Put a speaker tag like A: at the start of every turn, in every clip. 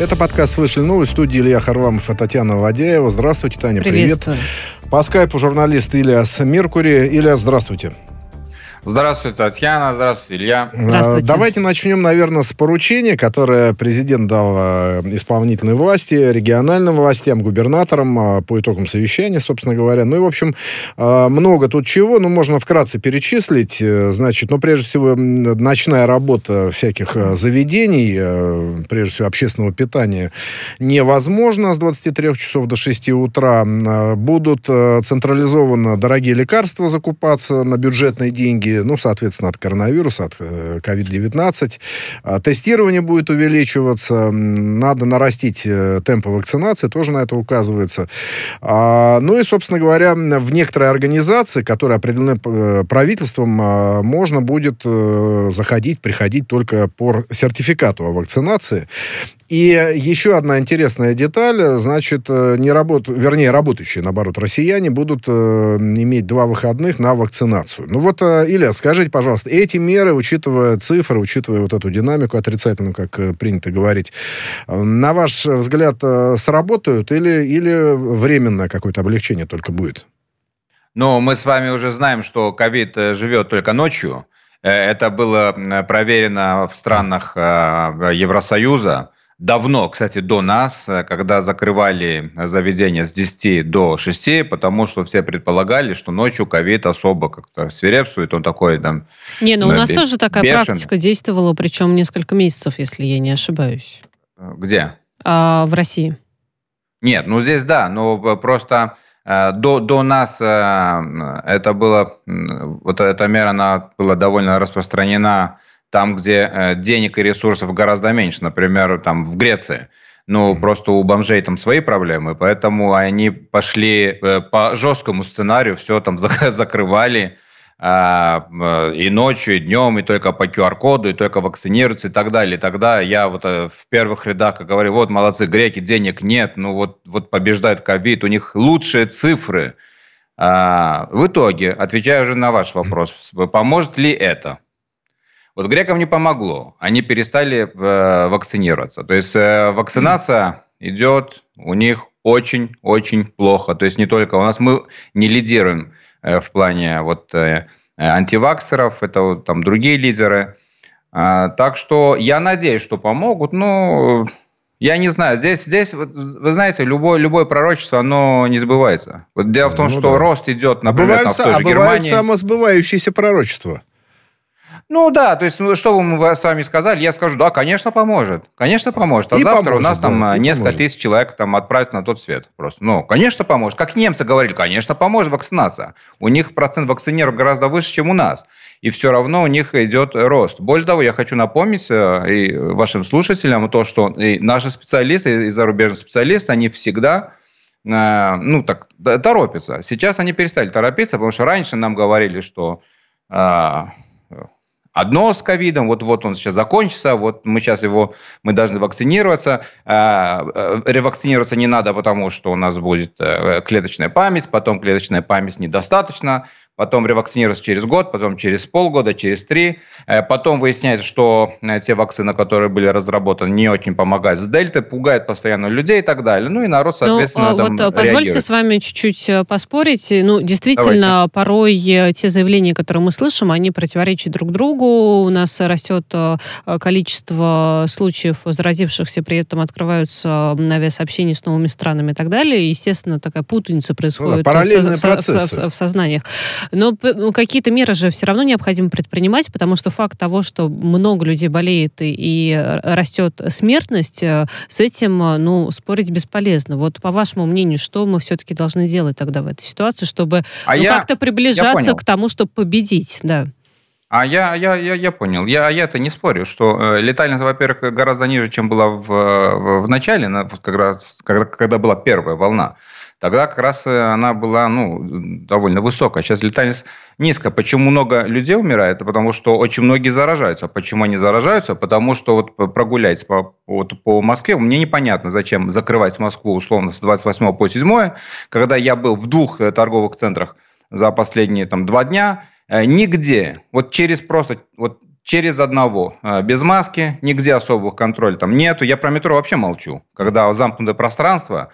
A: Это подкаст «Слышали новость» в студии Илья Харламов и Татьяна Ладяева. Здравствуйте, Таня, привет. По скайпу журналист Ильяс Меркури. Ильяс, здравствуйте.
B: Здравствуйте, Татьяна. Здравствуйте, Илья.
A: А, здравствуйте. Давайте начнем, наверное, с поручения, которое президент дал э, исполнительной власти, региональным властям, губернаторам э, по итогам совещания, собственно говоря. Ну и, в общем, э, много тут чего, ну, можно вкратце перечислить. Значит, ну, прежде всего, ночная работа всяких заведений, прежде всего, общественного питания, невозможно с 23 часов до 6 утра. Будут централизованно дорогие лекарства закупаться на бюджетные деньги риски, ну, соответственно, от коронавируса, от COVID-19. Э, Тестирование будет увеличиваться, надо нарастить э, темпы вакцинации, тоже на это указывается. А, ну и, собственно говоря, в некоторые организации, которые определены э, правительством, можно будет заходить, приходить только по сертификату о вакцинации. И еще одна интересная деталь, значит, не работ... вернее, работающие, наоборот, россияне будут э, иметь два выходных на вакцинацию. Ну вот, э, Илья, скажите, пожалуйста, эти меры, учитывая цифры, учитывая вот эту динамику отрицательную, как э, принято говорить, э, на ваш взгляд, э, сработают или, или временное какое-то облегчение только будет?
B: Ну, мы с вами уже знаем, что ковид э, живет только ночью. Это было проверено в странах Евросоюза давно, кстати, до нас, э, когда закрывали заведения с 10 до 6, потому что все предполагали, что ночью ковид особо как-то свирепствует, он такой там...
C: Не, ну у нас тоже такая бешеный. практика действовала, причем несколько месяцев, если я не ошибаюсь.
B: Э, где?
C: А, в России.
B: Нет, ну здесь да, но просто э, до, до нас это было, вот эта мера, она была довольно распространена там, где э, денег и ресурсов гораздо меньше, например, там в Греции. Ну, mm-hmm. просто у бомжей там свои проблемы, поэтому они пошли э, по жесткому сценарию, все там закрывали а, э, и ночью, и днем, и только по QR-коду, и только вакцинируются и так далее. И тогда я вот в первых рядах говорю, вот молодцы, греки, денег нет, ну вот, вот побеждает ковид, у них лучшие цифры. А, в итоге, отвечаю уже на ваш вопрос, поможет ли это? Вот грекам не помогло. Они перестали э, вакцинироваться. То есть э, вакцинация идет у них очень-очень плохо. То есть не только у нас мы не лидируем э, в плане вот э, антиваксеров, это вот, там другие лидеры. А, так что я надеюсь, что помогут. Но я не знаю, здесь, здесь вот, вы знаете, любое, любое пророчество, оно не сбывается. Вот дело в том, ну, что да. рост идет, например, а бывает, там, в той же а Германии.
A: самосбывающееся пророчество.
B: Ну да, то есть, ну, что бы мы с вами сказали, я скажу, да, конечно, поможет. Конечно, поможет. А и завтра поможет, у нас да, там несколько поможет. тысяч человек там отправят на тот свет. Просто. Ну, конечно, поможет. Как немцы говорили, конечно, поможет вакцинация. У них процент вакцинированных гораздо выше, чем у нас. И все равно у них идет рост. Более того, я хочу напомнить э, и вашим слушателям то, что и наши специалисты, и зарубежные специалисты, они всегда э, ну, так, торопятся. Сейчас они перестали торопиться, потому что раньше нам говорили, что одно с ковидом, вот, вот он сейчас закончится, вот мы сейчас его, мы должны вакцинироваться. А, э, ревакцинироваться не надо, потому что у нас будет э, клеточная память, потом клеточная память недостаточно, потом ревакцинироваться через год, потом через полгода, через три. Э, потом выясняется, что э, те вакцины, которые были разработаны, не очень помогают с дельтой, пугают постоянно людей и так далее. Ну и народ, ну, соответственно,
C: ну, вот Позвольте реагирует. с вами чуть-чуть поспорить. Ну, действительно, Давайте. порой те заявления, которые мы слышим, они противоречат друг другу. У нас растет количество случаев заразившихся, при этом открываются авиасообщения с новыми странами и так далее. естественно, такая путаница происходит ну, да, в, в, в, в сознаниях. Но ну, какие-то меры же все равно необходимо предпринимать, потому что факт того, что много людей болеет и, и растет смертность, э, с этим, э, ну, спорить бесполезно. Вот по вашему мнению, что мы все-таки должны делать тогда в этой ситуации, чтобы а ну, как-то приближаться к тому, чтобы победить, да?
B: А я, я, я, я понял. Я, я-то не спорю, что э, летальность, во-первых, гораздо ниже, чем была в, в, в начале, как раз, когда, когда была первая волна. Тогда как раз э, она была ну, довольно высокая. Сейчас летальность низкая. Почему много людей умирает? Потому что очень многие заражаются. Почему они заражаются? Потому что вот прогуляйтесь по, вот по Москве, мне непонятно, зачем закрывать Москву условно с 28 по 7, когда я был в двух э, торговых центрах за последние там, два дня, э, нигде, вот через просто вот через одного. Без маски, нигде особых контролей там нету. Я про метро вообще молчу. Когда замкнутое пространство,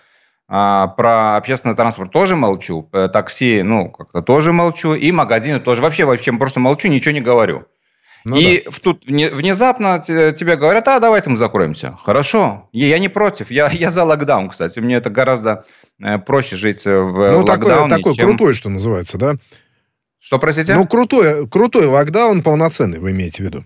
B: а, про общественный транспорт тоже молчу. Э, такси, ну, как-то тоже молчу. И магазины тоже. Вообще, вообще просто молчу, ничего не говорю. Ну, и да. тут внезапно тебе говорят, а давайте мы закроемся. Хорошо, я не против, я, я за локдаун, кстати. Мне это гораздо э, проще жить в ну,
A: локдауне. Ну, такой, такой чем... крутой, что называется, да?
B: Что, простите?
A: Ну, крутой, крутой локдаун полноценный, вы имеете в виду?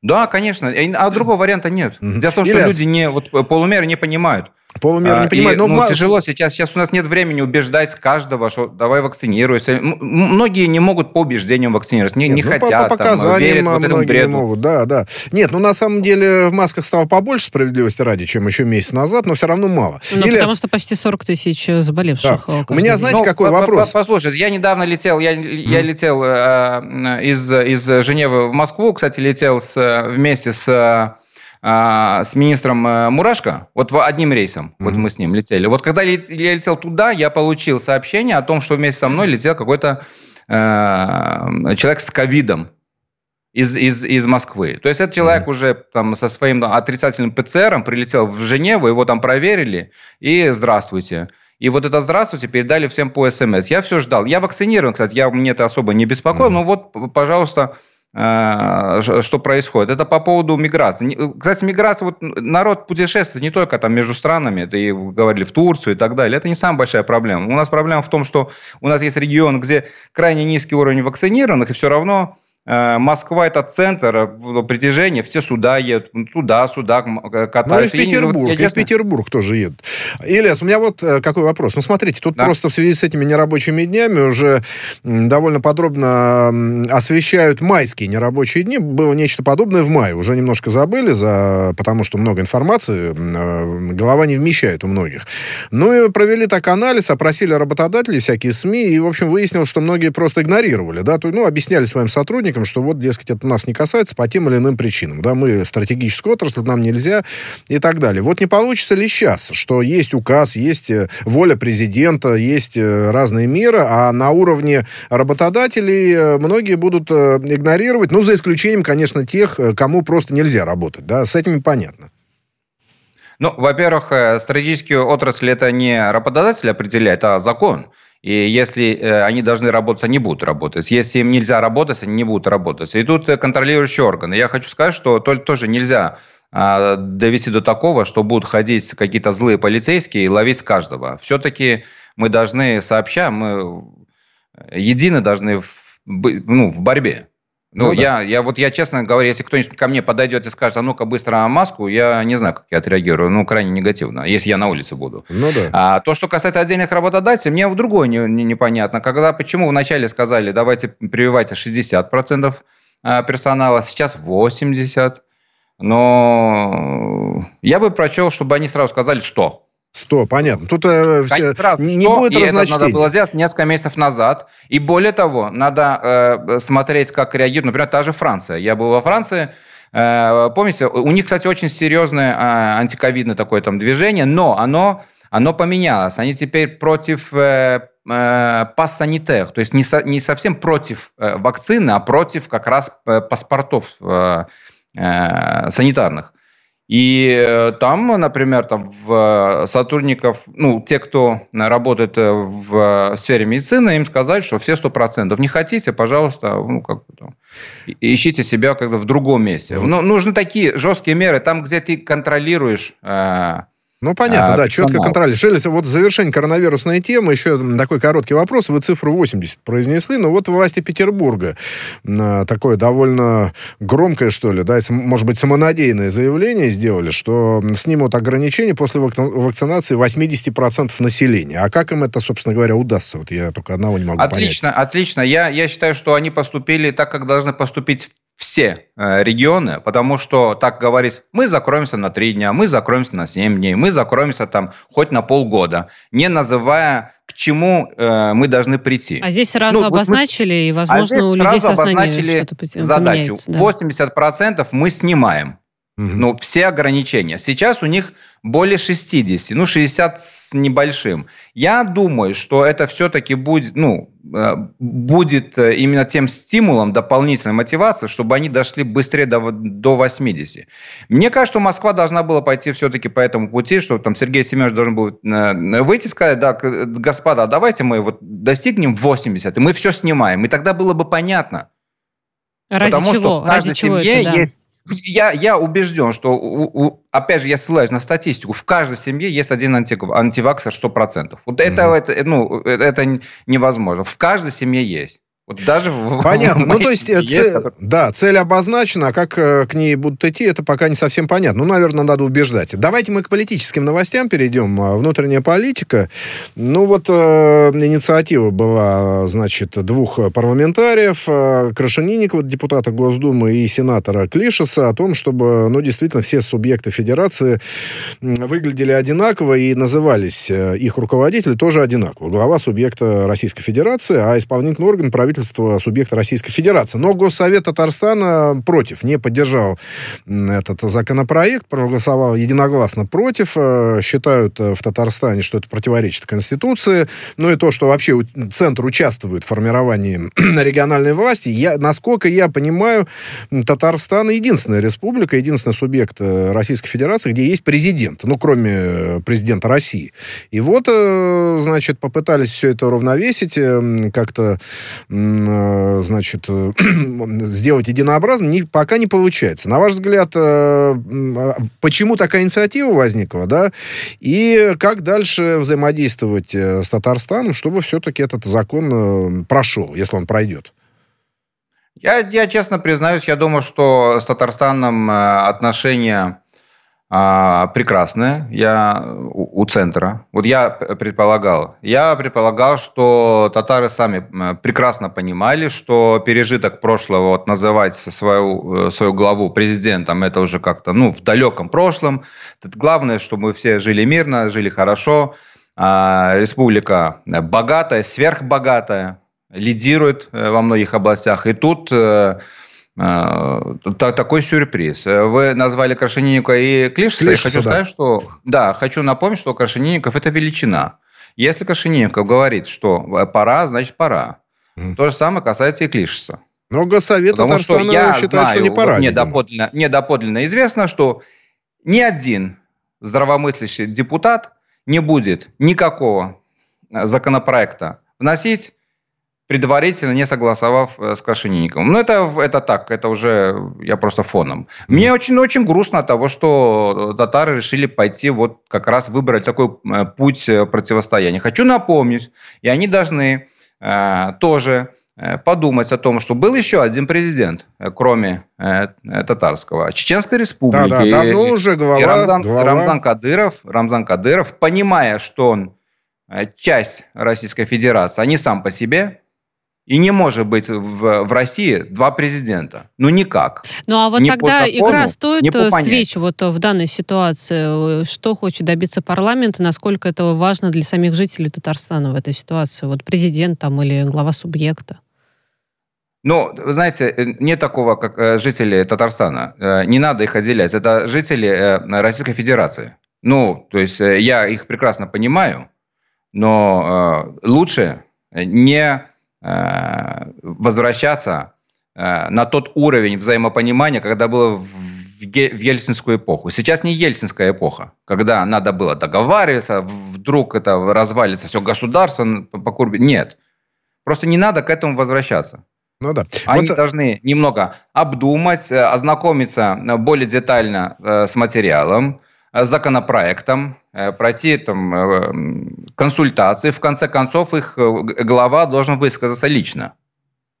B: Да, конечно. А другого варианта нет. Дело в том, что Ильяс. люди не, вот, полумеры не понимают.
A: Полумер не а, понимает.
B: И, но ну, тяжело сейчас. Сейчас у нас нет времени убеждать каждого, что давай вакцинируйся. Многие не могут по убеждениям вакцинироваться, не, нет, не ну, хотят.
A: По показаниям там, верят вот многие бреду. не могут. Да, да. Нет, ну на самом деле в масках стало побольше справедливости ради, чем еще месяц назад, но все равно мало.
C: Ну, Или... потому что почти 40 тысяч э, заболевших. Да.
A: Э, у меня, знаете, ну, какой по вопрос?
B: Послушайте, я недавно летел, я, я летел э, из, из Женевы в Москву, кстати, летел с, вместе с а, с министром э, Мурашко, вот одним рейсом, mm-hmm. вот мы с ним летели. Вот когда я летел туда, я получил сообщение о том, что вместе со мной летел какой-то э, человек с ковидом из, из, из Москвы. То есть этот человек mm-hmm. уже там со своим отрицательным ПЦРом прилетел в Женеву, его там проверили, и здравствуйте. И вот это «здравствуйте» передали всем по СМС. Я все ждал. Я вакцинирован, кстати, я, мне это особо не беспокоило, mm-hmm. но вот, пожалуйста, что происходит. Это по поводу миграции. Кстати, миграция, вот народ путешествует не только там между странами, это и говорили в Турцию и так далее. Это не самая большая проблема. У нас проблема в том, что у нас есть регион, где крайне низкий уровень вакцинированных, и все равно Москва это центр э, притяжения, все сюда едут, ну, туда, сюда катаются. Ну
A: и в Петербург, и, и в Петербург тоже едут. Ильяс, у меня вот э, какой вопрос. Ну, смотрите, тут да. просто в связи с этими нерабочими днями уже довольно подробно освещают майские нерабочие дни. Было нечто подобное в мае. Уже немножко забыли, за... потому что много информации, голова не вмещает у многих. Ну и провели так анализ, опросили работодателей, всякие СМИ, и, в общем, выяснилось, что многие просто игнорировали, да, ну, объясняли своим сотрудникам, сотрудникам, что вот, дескать, это нас не касается по тем или иным причинам. Да, мы стратегическая отрасль, нам нельзя и так далее. Вот не получится ли сейчас, что есть указ, есть э, воля президента, есть э, разные меры, а на уровне работодателей э, многие будут игнорировать, ну, за исключением, конечно, тех, кому просто нельзя работать, да, с этими понятно.
B: Ну, во-первых, стратегическую отрасль это не работодатель определяет, а закон. И если э, они должны работать, они будут работать. Если им нельзя работать, они не будут работать. И тут э, контролирующие органы. Я хочу сказать, что тоже нельзя а, довести до такого, что будут ходить какие-то злые полицейские и ловить каждого. Все-таки мы должны сообща, мы едины должны в, ну, в борьбе. Ну, ну я, да. я вот я честно говоря, если кто-нибудь ко мне подойдет и скажет, а ну-ка быстро маску, я не знаю, как я отреагирую, ну, крайне негативно, если я на улице буду. Ну да. А то, что касается отдельных работодателей, мне в другое не, не, непонятно. Когда, почему вначале сказали, давайте прививайте 60% а, персонала, сейчас 80%. Но я бы прочел, чтобы они сразу сказали, что
A: 100, понятно. Тут э, все, не
B: 100, будет и это надо было сделать несколько месяцев назад. И более того, надо э, смотреть, как реагирует, например, та же Франция. Я был во Франции, э, помните, у них, кстати, очень серьезное э, антиковидное такое там движение, но оно, оно поменялось. Они теперь против э, э, пассанитер, то есть не, со, не совсем против э, вакцины, а против как раз э, паспортов э, э, санитарных. И э, там, например, там в сотрудников, ну, те, кто работает э, в сфере медицины, им сказать, что все 100%. Не хотите, пожалуйста, ну, как там, ищите себя как-то в другом месте. Но нужны такие жесткие меры, там, где ты контролируешь э,
A: ну, понятно, а, да, четко контроль. Шелест, вот завершение коронавирусной темы, еще такой короткий вопрос. Вы цифру 80 произнесли, но вот власти Петербурга а, такое довольно громкое, что ли, да, может быть, самонадеянное заявление сделали, что снимут ограничения после вакцинации 80% населения. А как им это, собственно говоря, удастся? Вот я только одного не могу
B: отлично,
A: понять.
B: Отлично, отлично. Я, я считаю, что они поступили так, как должны поступить все э, регионы, потому что так говорить, мы закроемся на три дня, мы закроемся на семь дней, мы закроемся там хоть на полгода, не называя, к чему э, мы должны прийти.
C: А здесь сразу ну, обозначили, мы, и, возможно, а у людей сознание
B: что-то задачу. Да. 80% мы снимаем. Ну, все ограничения. Сейчас у них более 60, ну, 60 с небольшим. Я думаю, что это все-таки будет, ну, э, будет э, именно тем стимулом, дополнительной мотивацией, чтобы они дошли быстрее до, до 80. Мне кажется, что Москва должна была пойти все-таки по этому пути, что там Сергей Семенович должен был э, выйти и сказать, да, господа, давайте мы вот достигнем 80, и мы все снимаем. И тогда было бы понятно.
C: Ради
B: Потому
C: чего?
B: что в каждой
C: Ради чего
B: семье
C: это, да?
B: есть я, я убежден, что, у, у, опять же, я ссылаюсь на статистику, в каждой семье есть один анти, антиваксер 100%. Вот это, угу. это, ну, это невозможно. В каждой семье есть. Вот даже
A: понятно. Ну, то есть, есть цель, который... да, цель обозначена, а как э, к ней будут идти, это пока не совсем понятно. Ну, наверное, надо убеждать. Давайте мы к политическим новостям перейдем. А, внутренняя политика. Ну, вот э, инициатива была, значит, двух парламентариев, э, Крашенинникова, депутата Госдумы, и сенатора Клишеса, о том, чтобы, ну, действительно, все субъекты федерации выглядели одинаково и назывались э, их руководители тоже одинаково. Глава субъекта Российской Федерации, а исполнительный орган правительства правительства субъекта Российской Федерации. Но Госсовет Татарстана против, не поддержал этот законопроект, проголосовал единогласно против. Э, считают э, в Татарстане, что это противоречит Конституции. Ну и то, что вообще Центр участвует в формировании региональной власти. Я, насколько я понимаю, Татарстан единственная республика, единственный субъект э, Российской Федерации, где есть президент, ну, кроме президента России. И вот, значит, попытались все это уравновесить, как-то Э, значит, э, сделать единообразным, пока не получается. На ваш взгляд, э, а, почему такая инициатива возникла, да, и как дальше взаимодействовать с Татарстаном, чтобы все-таки этот закон прошел, если он пройдет?
B: Я, я честно признаюсь, я думаю, что с Татарстаном отношения а, прекрасная. Я у, у центра. Вот я предполагал. Я предполагал, что татары сами прекрасно понимали, что пережиток прошлого, вот называть свою, э, свою главу президентом, это уже как-то, ну, в далеком прошлом. Главное, чтобы мы все жили мирно, жили хорошо. А, республика богатая, сверхбогатая, лидирует э, во многих областях. И тут э, такой сюрприз. Вы назвали Крашенинника и Клишеса. Клишеса я хочу да. сказать, что... Да, хочу напомнить, что Крашенинников – это величина. Если Крашенинников говорит, что пора, значит пора. Mm. То же самое касается и Клишеса.
A: Но Госсовет Татарстана что я считает, знаю, что не пора.
B: Мне доподлинно, мне доподлинно известно, что ни один здравомыслящий депутат не будет никакого законопроекта вносить предварительно не согласовав э, с Крашенинниковым. Ну, это, это так, это уже я просто фоном. Мне очень-очень грустно от того, что татары решили пойти вот как раз выбрать такой э, путь э, противостояния. Хочу напомнить, и они должны э, тоже подумать о том, что был еще один президент, кроме э, татарского, Чеченской республики. Да,
A: да, давно уже глава, и
B: Рамзан,
A: глава...
B: Рамзан Кадыров, Рамзан Кадыров, понимая, что он часть Российской Федерации, а не сам по себе, и не может быть в, в России два президента. Ну, никак.
C: Ну, а вот не тогда закону, игра стоит э, свеч вот в данной ситуации. Что хочет добиться парламент, насколько это важно для самих жителей Татарстана в этой ситуации? Вот президент там или глава субъекта?
B: Ну, вы знаете, э, нет такого, как э, жители Татарстана. Не надо их отделять. Это жители Российской Федерации. Ну, то есть я их прекрасно понимаю, но лучше не Э, возвращаться э, на тот уровень взаимопонимания, когда было в ельцинскую эпоху. Сейчас не ельцинская эпоха, когда надо было договариваться, вдруг это развалится все государство по курбе. Нет. Просто не надо к этому возвращаться. Ну да. Они вот... должны немного обдумать, э, ознакомиться более детально с материалом, законопроектом, э, пройти там, э, консультации. В конце концов, их э, глава должен высказаться лично.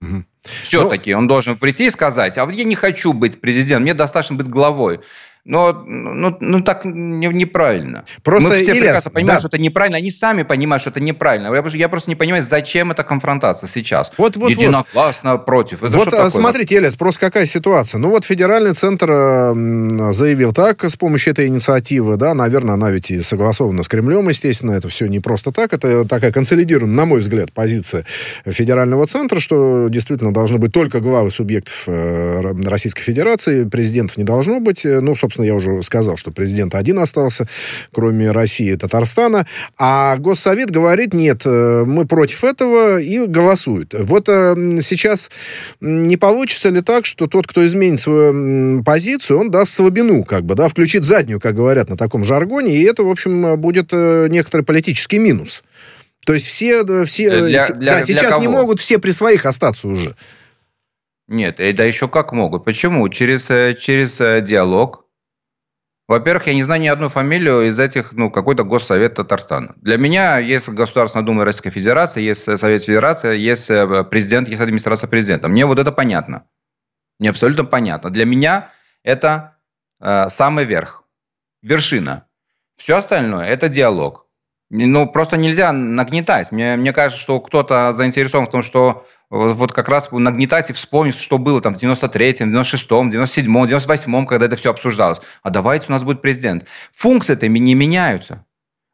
B: Угу. Все-таки ну, он должен прийти и сказать, а я не хочу быть президентом, мне достаточно быть главой. Но ну, ну, так не, неправильно. Просто, Мы все Ильяс, прекрасно понимаем, да. что это неправильно. Они сами понимают, что это неправильно. Я, я просто не понимаю, зачем эта конфронтация сейчас. Вот, вот, Единогласно вот. против.
A: Это вот а, смотрите, Ильяс, просто какая ситуация. Ну вот федеральный центр э, заявил так с помощью этой инициативы, да, наверное, она ведь и согласована с Кремлем, естественно, это все не просто так. Это такая консолидированная, на мой взгляд, позиция федерального центра, что действительно должны быть только главы субъектов э, Российской Федерации, президентов не должно быть. Ну, собственно, собственно, я уже сказал, что президент один остался, кроме России и Татарстана. А Госсовет говорит, нет, э, мы против этого и голосует. Вот э, сейчас не получится ли так, что тот, кто изменит свою позицию, он даст слабину, как бы, да, включит заднюю, как говорят на таком жаргоне, и это, в общем, будет э, некоторый политический минус. То есть все, все для, для, да, сейчас не могут все при своих остаться уже.
B: Нет, да еще как могут. Почему? Через, через диалог, во-первых, я не знаю ни одну фамилию из этих, ну, какой-то госсовет Татарстана. Для меня есть Государственная Дума Российской Федерации, есть Совет Федерации, есть э, президент, есть администрация президента. Мне вот это понятно. Мне абсолютно понятно. Для меня это э, самый верх, вершина. Все остальное – это диалог. Ну, просто нельзя нагнетать. Мне, мне кажется, что кто-то заинтересован в том, что вот как раз нагнетать и вспомнить, что было там в 93-м, 96-м, 97-м, 98-м, когда это все обсуждалось. А давайте у нас будет президент. Функции-то не меняются.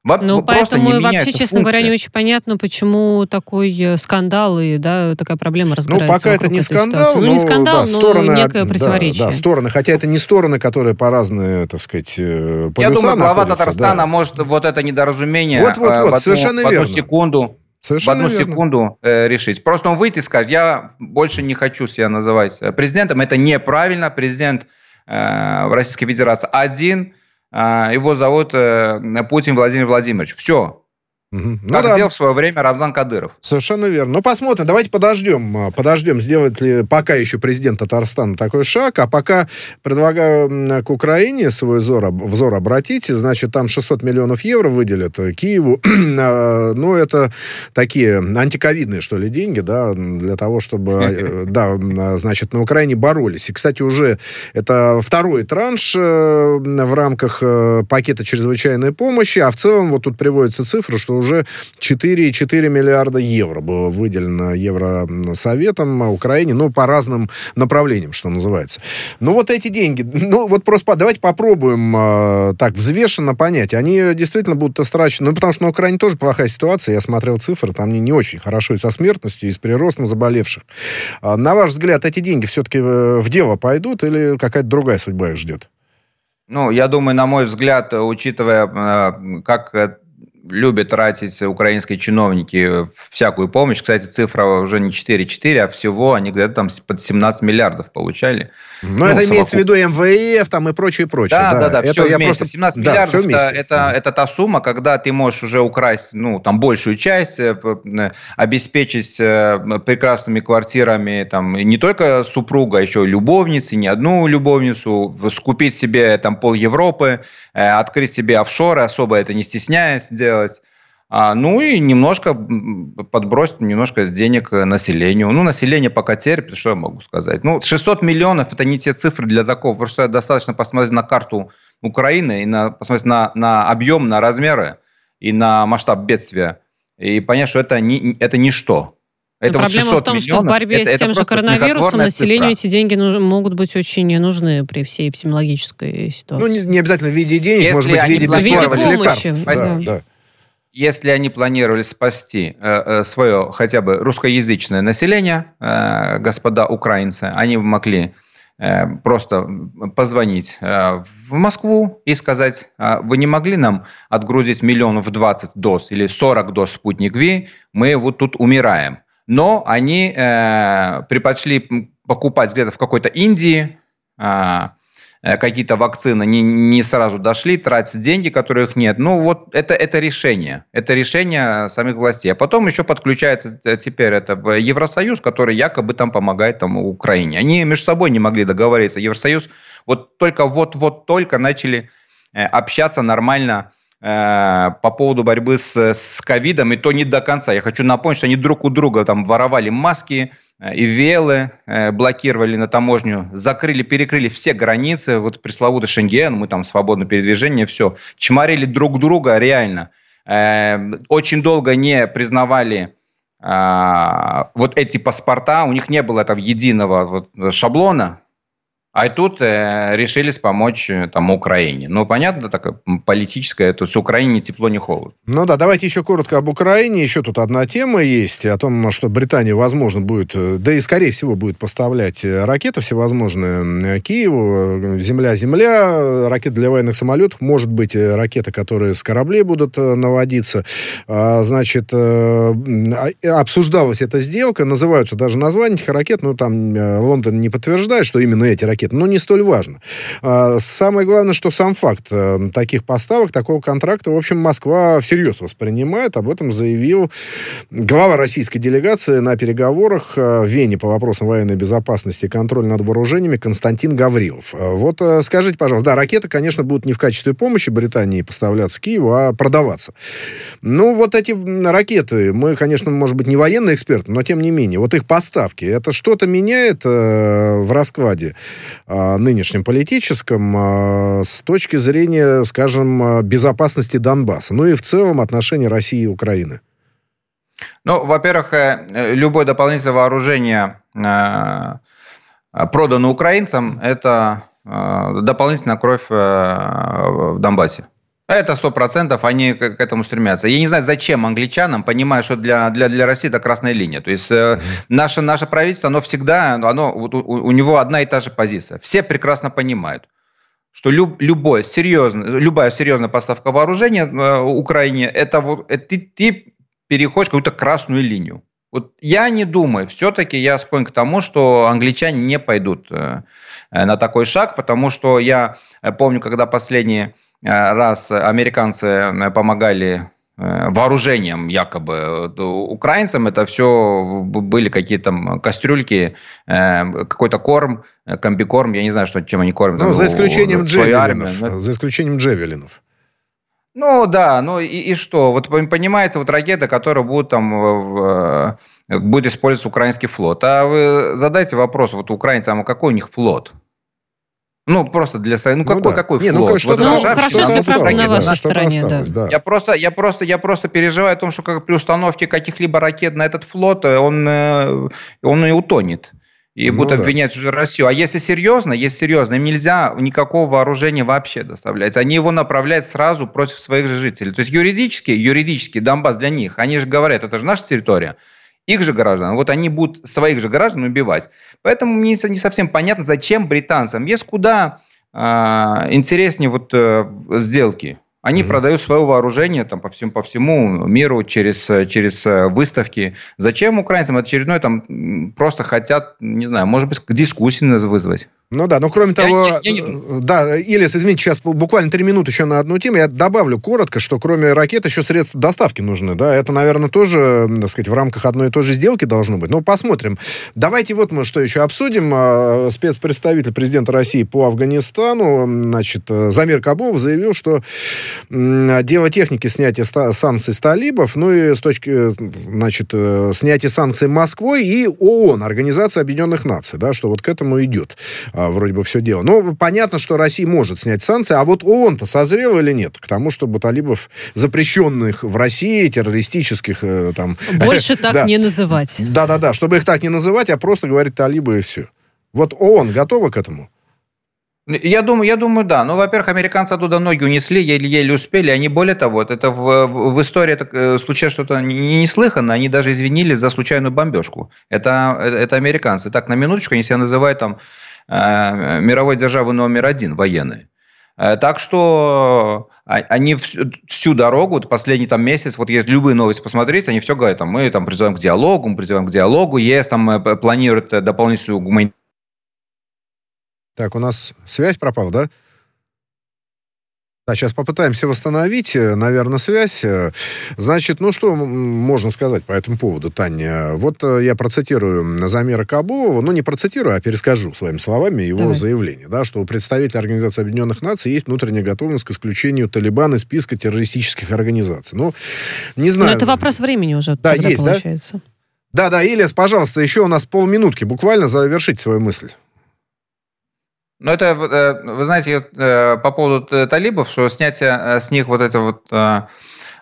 C: Ну, поэтому вообще, честно функции. говоря, не очень понятно, почему такой э, скандал и да, такая проблема ну, разгорается.
A: Ну, пока это не скандал,
C: ну, не скандал, да, но стороны, некое противоречие.
A: Да, да, стороны, хотя это не стороны, которые по разные, так сказать, полюса
B: Я думаю, глава Татарстана да. может вот это недоразумение вот, вот, вот, в, одну, совершенно в одну верно. секунду Совершенно в одну верно. секунду э, решить. Просто он выйдет и скажет, я больше не хочу себя называть э, президентом. Это неправильно. Президент э, в Российской Федерации один. Э, его зовут э, Путин Владимир Владимирович. Все. Угу. Ну, как да. сделал в свое время Рамзан Кадыров.
A: Совершенно верно. Ну, посмотрим. Давайте подождем. А, подождем, сделает ли пока еще президент Татарстана такой шаг. А пока предлагаю к Украине свой взор, взор обратить. Значит, там 600 миллионов евро выделят э, Киеву. А, ну, это такие антиковидные, что ли, деньги, да, для того, чтобы, э, да, значит, на Украине боролись. И, кстати, уже это второй транш э, в рамках пакета чрезвычайной помощи. А в целом, вот тут приводится цифра, что уже 4,4 миллиарда евро было выделено Евросоветом Украине, ну, по разным направлениям, что называется. Ну, вот эти деньги, ну, вот просто давайте попробуем э, так взвешенно понять. Они действительно будут истрачены, ну, потому что на Украине тоже плохая ситуация, я смотрел цифры, там не, не очень хорошо и со смертностью, и с приростом заболевших. А, на ваш взгляд, эти деньги все-таки э, в дело пойдут или какая-то другая судьба их ждет?
B: Ну, я думаю, на мой взгляд, учитывая, э, как любят тратить украинские чиновники всякую помощь. Кстати, цифра уже не 4,4, а всего они где-то там под 17 миллиардов получали.
A: Но ну, это совокуп... имеется в виду МВФ там и прочее, прочее.
B: Да, да, да, да это все я вместе. Просто... 17 да, миллиардов это, это, это та сумма, когда ты можешь уже украсть ну, там, большую часть, э, э, обеспечить э, прекрасными квартирами там, не только супруга, а еще любовницы, не одну любовницу, скупить себе там пол Европы, открыть себе офшоры, особо это не стесняясь делать. А, ну и немножко подбросить немножко денег населению. Ну, население пока терпит, что я могу сказать. Ну, 600 миллионов – это не те цифры для такого. Просто достаточно посмотреть на карту Украины и на, посмотреть на, на объем, на размеры и на масштаб бедствия. И понять, что это, не, это ничто.
C: Это проблема вот в том, миллионов, что в борьбе это, с тем же коронавирусом населению цифра. эти деньги ну, могут быть очень нужны при всей эпидемиологической ситуации.
A: Ну, не, не обязательно в виде денег, Если может быть, в виде бесплатных лекарств. Да, да
B: если они планировали спасти э, э, свое хотя бы русскоязычное население, э, господа украинцы, они могли просто позвонить в Москву и сказать, э, вы не могли нам отгрузить миллионов 20 доз или 40 доз спутник Ви, мы вот тут умираем. Но они предпочли покупать где-то в какой-то Индии, Э, какие-то вакцины не, не сразу дошли, тратить деньги, которых нет. Ну, вот это, это решение. Это решение самих властей. А потом еще подключается теперь это Евросоюз, который якобы там помогает там, Украине. Они между собой не могли договориться. Евросоюз вот только вот-вот только начали э, общаться нормально э, по поводу борьбы с ковидом, и то не до конца. Я хочу напомнить, что они друг у друга там воровали маски, Э, и велы э, блокировали на таможню, закрыли, перекрыли все границы, вот пресловутый Шенген, мы там свободное передвижение, все, чморили друг друга реально. Э, очень долго не признавали а, вот эти паспорта, у них не было там единого шаблона, А тут э, решились помочь э, там Украине. Ну, понятно, такая политическая, это с Украине ни тепло, ни холод.
A: Ну да, давайте еще коротко об Украине. Еще тут одна тема есть о том, что Британия, возможно, будет, э, да и скорее всего будет поставлять э, ракеты всевозможные Киеву. Земля-Земля, ракеты для военных самолетов, может быть, ракеты, которые с кораблей будут наводиться. А, значит, а, обсуждалась эта сделка, называются даже названия этих ракет, но там Лондон не подтверждает, что именно эти ракеты ракет, но не столь важно. А, самое главное, что сам факт э, таких поставок, такого контракта, в общем, Москва всерьез воспринимает. Об этом заявил глава российской делегации на переговорах э, в Вене по вопросам военной безопасности и контроля над вооружениями Константин Гаврилов. Э, вот скажите, пожалуйста, да, ракеты, конечно, будут не в качестве помощи Британии поставляться Киеву, а продаваться. Ну, вот эти ракеты, мы, конечно, может быть, не военные эксперты, но тем не менее, вот их поставки, это что-то меняет э, в раскладе нынешнем политическом э, с точки зрения, скажем, безопасности Донбасса, ну и в целом отношений России и Украины?
B: Ну, во-первых, э, любое дополнительное вооружение, э, продано украинцам, это э, дополнительная кровь в Донбассе. Это сто процентов, они к, к этому стремятся. Я не знаю, зачем англичанам, понимая, что для, для, для России это красная линия. То есть mm-hmm. наше, наше правительство, оно всегда, оно, у, у него одна и та же позиция. Все прекрасно понимают, что люб, любое серьезное, любая серьезная поставка вооружения э, Украине, это вот это, ты, ты переходишь какую-то красную линию. Вот я не думаю, все-таки я склонен к тому, что англичане не пойдут э, на такой шаг, потому что я помню, когда последние Э, раз американцы э, помогали э, вооружением якобы украинцам, это все были какие-то кастрюльки, какой-то корм, комбикорм, я не знаю, что, чем они кормят.
A: Ну, за исключением джевелинов. За исключением джевелинов.
B: Ну да, ну и, и что? Вот понимаете, вот ракеты, которые будут там в, будет использоваться украинский флот. А вы задайте вопрос вот украинцам, а какой у них флот? Ну, просто для своей... Ну, ну какой, да. какой Не,
C: флот? Ну, что вот ну хорошо, правда на вашей стороне,
B: да. да. Я просто, я, просто, я просто переживаю о том, что как при установке каких-либо ракет на этот флот, э, он, э, он и утонет. И ну, будут да. обвинять уже Россию. А если серьезно, если серьезно, им нельзя никакого вооружения вообще доставлять. Они его направляют сразу против своих же жителей. То есть юридически, юридически Донбасс для них, они же говорят, это же наша территория их же граждан, вот они будут своих же граждан убивать. Поэтому мне не совсем понятно, зачем британцам. Есть куда э, интереснее вот э, сделки. Они mm-hmm. продают свое вооружение там, по, всему, по всему миру через, через э, выставки. Зачем украинцам очередной там просто хотят, не знаю, может быть, к дискуссии вызвать?
A: Ну да, но кроме того, я, я, я не... да, Ильяс, извините, сейчас буквально три минуты еще на одну тему. Я добавлю коротко, что кроме ракет еще средства доставки нужны, да, это, наверное, тоже, так сказать, в рамках одной и той же сделки должно быть. Ну, посмотрим. Давайте вот мы что еще обсудим. А, спецпредставитель президента России по Афганистану, значит, э, Замир Кабов заявил, что дело техники снятия санкций с талибов, ну и с точки, значит, э, снятия санкций Москвой и ООН, Организация Объединенных Наций, да, что вот к этому идет а, вроде бы все дело. Но понятно, что Россия может снять санкции, а вот ООН-то созрел или нет к тому, чтобы талибов, запрещенных в России, террористических э, там...
C: Больше так не называть.
A: Да-да-да, чтобы их так не называть, а просто говорить талибы и все. Вот ООН готова к этому?
B: Я думаю, я думаю, да. Ну, во-первых, американцы оттуда ноги унесли, еле-еле успели. Они, более того, это в, в истории это, э, случилось что-то неслыханно. Они даже извинились за случайную бомбежку. Это, это американцы. Так, на минуточку, они себя называют там э, мировой державы номер один, военные. Э, так что а, они всю, дорогу, вот последний там месяц, вот если любые новости посмотреть, они все говорят, там, мы там призываем к диалогу, мы призываем к диалогу, ЕС там э, планирует дополнительную гуманитарную
A: так, у нас связь пропала, да? Да, сейчас попытаемся восстановить, э, наверное, связь. Э, значит, ну что можно сказать по этому поводу, Таня? Вот э, я процитирую Замира Кабулова, ну не процитирую, а перескажу своими словами его Давай. заявление, да, что у представителя Организации Объединенных Наций есть внутренняя готовность к исключению Талибана из списка террористических организаций. Ну, не знаю.
C: Но это вопрос времени уже
A: да, есть, получается. Да? Да, да, Ильяс, пожалуйста, еще у нас полминутки, буквально завершить свою мысль.
B: Ну, это, э, вы знаете, э, по поводу талибов, что снятие э, с них вот это вот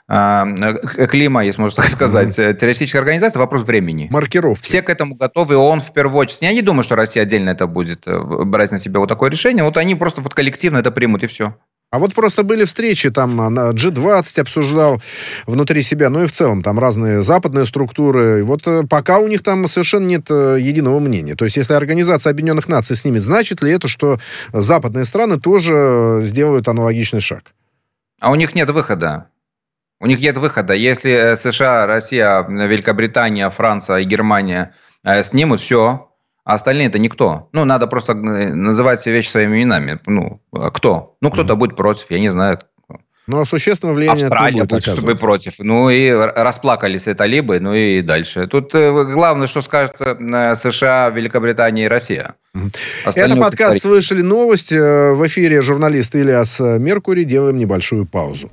B: клима, если можно так сказать, mm-hmm. террористическая организация, вопрос времени.
A: Маркировки.
B: Все к этому готовы, он в первую очередь. Я не думаю, что Россия отдельно это будет брать на себя вот такое решение. Вот они просто вот коллективно это примут, и все.
A: А вот просто были встречи, там на G20 обсуждал внутри себя, ну и в целом там разные западные структуры. И вот э, пока у них там совершенно нет э, единого мнения. То есть если Организация Объединенных Наций снимет, значит ли это, что западные страны тоже сделают аналогичный шаг?
B: А у них нет выхода. У них нет выхода. Если э, США, Россия, Великобритания, Франция и Германия снимут, все, а остальные это никто. Ну, надо просто э, называть все вещи своими именами. Ну, а кто? Ну, кто-то mm-hmm. будет против, я не знаю.
A: Ну, а существенного влияния
B: Австралия будет, будет чтобы против. Ну, и расплакались это либо, ну и дальше. Тут э, главное, что скажут э, США, Великобритания и Россия.
A: Остальное это подкаст «Слышали новость». В эфире журналист Ильяс Меркури. Делаем небольшую паузу.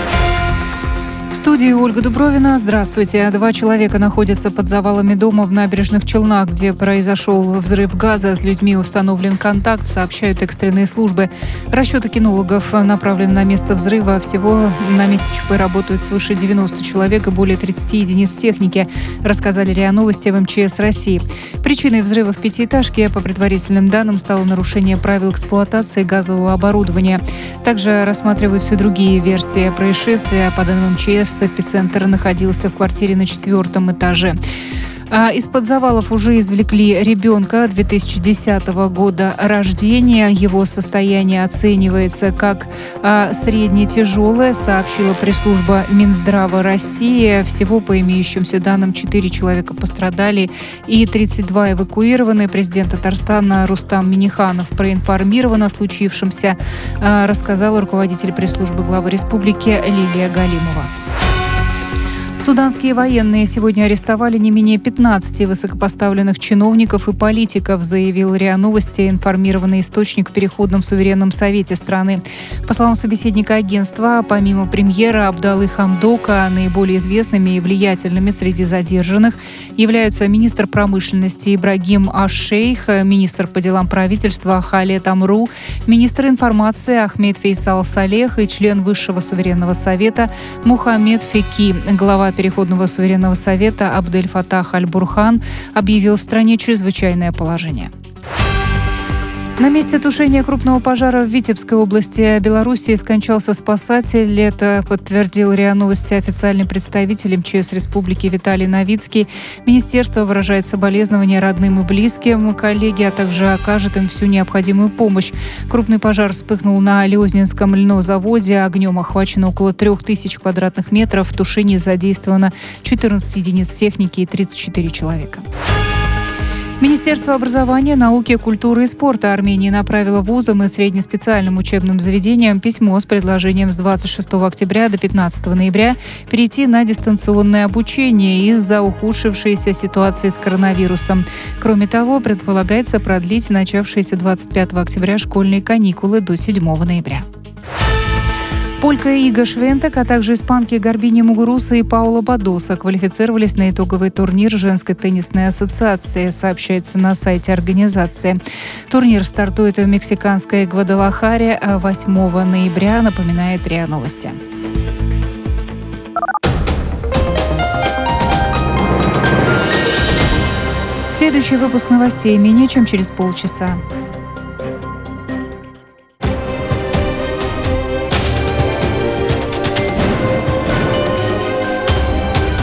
D: студии Ольга Дубровина. Здравствуйте. Два человека находятся под завалами дома в набережных Челнах, где произошел взрыв газа. С людьми установлен контакт, сообщают экстренные службы. Расчеты кинологов направлены на место взрыва. Всего на месте ЧП работают свыше 90 человек и более 30 единиц техники, рассказали РИА Новости в МЧС России. Причиной взрыва в пятиэтажке, по предварительным данным, стало нарушение правил эксплуатации газового оборудования. Также рассматриваются и другие версии происшествия. По данным МЧС, эпицентр находился в квартире на четвертом этаже. А из-под завалов уже извлекли ребенка 2010 года рождения. Его состояние оценивается как а, средне-тяжелое, сообщила пресс-служба Минздрава России. Всего, по имеющимся данным, 4 человека пострадали и 32 эвакуированы. Президент Татарстана Рустам Миниханов проинформирован о случившемся, а, рассказала руководитель пресс-службы главы республики Лилия Галимова. Суданские военные сегодня арестовали не менее 15 высокопоставленных чиновников и политиков, заявил РИА Новости информированный источник в Переходном суверенном совете страны. По словам собеседника агентства, помимо премьера Абдалы Хамдока, наиболее известными и влиятельными среди задержанных являются министр промышленности Ибрагим Ашейх, министр по делам правительства Халет Амру, министр информации Ахмед Фейсал Салех и член Высшего суверенного совета Мухаммед Феки. Глава Переходного суверенного совета Абдель Фатах Аль-Бурхан объявил в стране чрезвычайное положение. На месте тушения крупного пожара в Витебской области Белоруссии скончался спасатель. Это подтвердил РИА Новости официальный представитель МЧС Республики Виталий Новицкий. Министерство выражает соболезнования родным и близким коллеги, а также окажет им всю необходимую помощь. Крупный пожар вспыхнул на Леознинском льнозаводе. Огнем охвачено около 3000 квадратных метров. В тушении задействовано 14 единиц техники и 34 человека. Министерство образования, науки, культуры и спорта Армении направило вузам и среднеспециальным учебным заведениям письмо с предложением с 26 октября до 15 ноября перейти на дистанционное обучение из-за ухудшившейся ситуации с коронавирусом. Кроме того, предполагается продлить начавшиеся 25 октября школьные каникулы до 7 ноября. Полька Ига Швентек, а также испанки Гарбини Мугуруса и Паула Бадоса квалифицировались на итоговый турнир женской теннисной ассоциации, сообщается на сайте организации. Турнир стартует в мексиканской Гвадалахаре 8 ноября, напоминает РИА Новости. Следующий выпуск новостей менее чем через полчаса.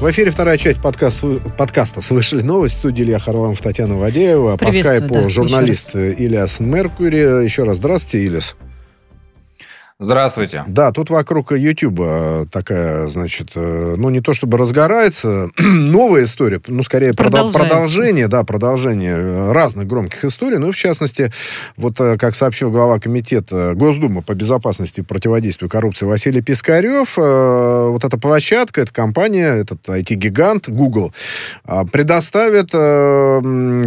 A: В эфире вторая часть подкаст, подкаста «Слышали новость» в студии Илья Харламов, Татьяна Вадеева. По скайпу да, журналист Ильяс Меркури. Еще раз здравствуйте, Ильяс.
B: Здравствуйте.
A: Да, тут вокруг YouTube такая, значит, э, ну, не то чтобы разгорается, новая история, ну, скорее продолжение, да, продолжение разных громких историй, ну, в частности, вот э, как сообщил глава комитета Госдумы по безопасности и противодействию коррупции Василий Пискарев, э, вот эта площадка, эта компания, этот IT-гигант Google предоставит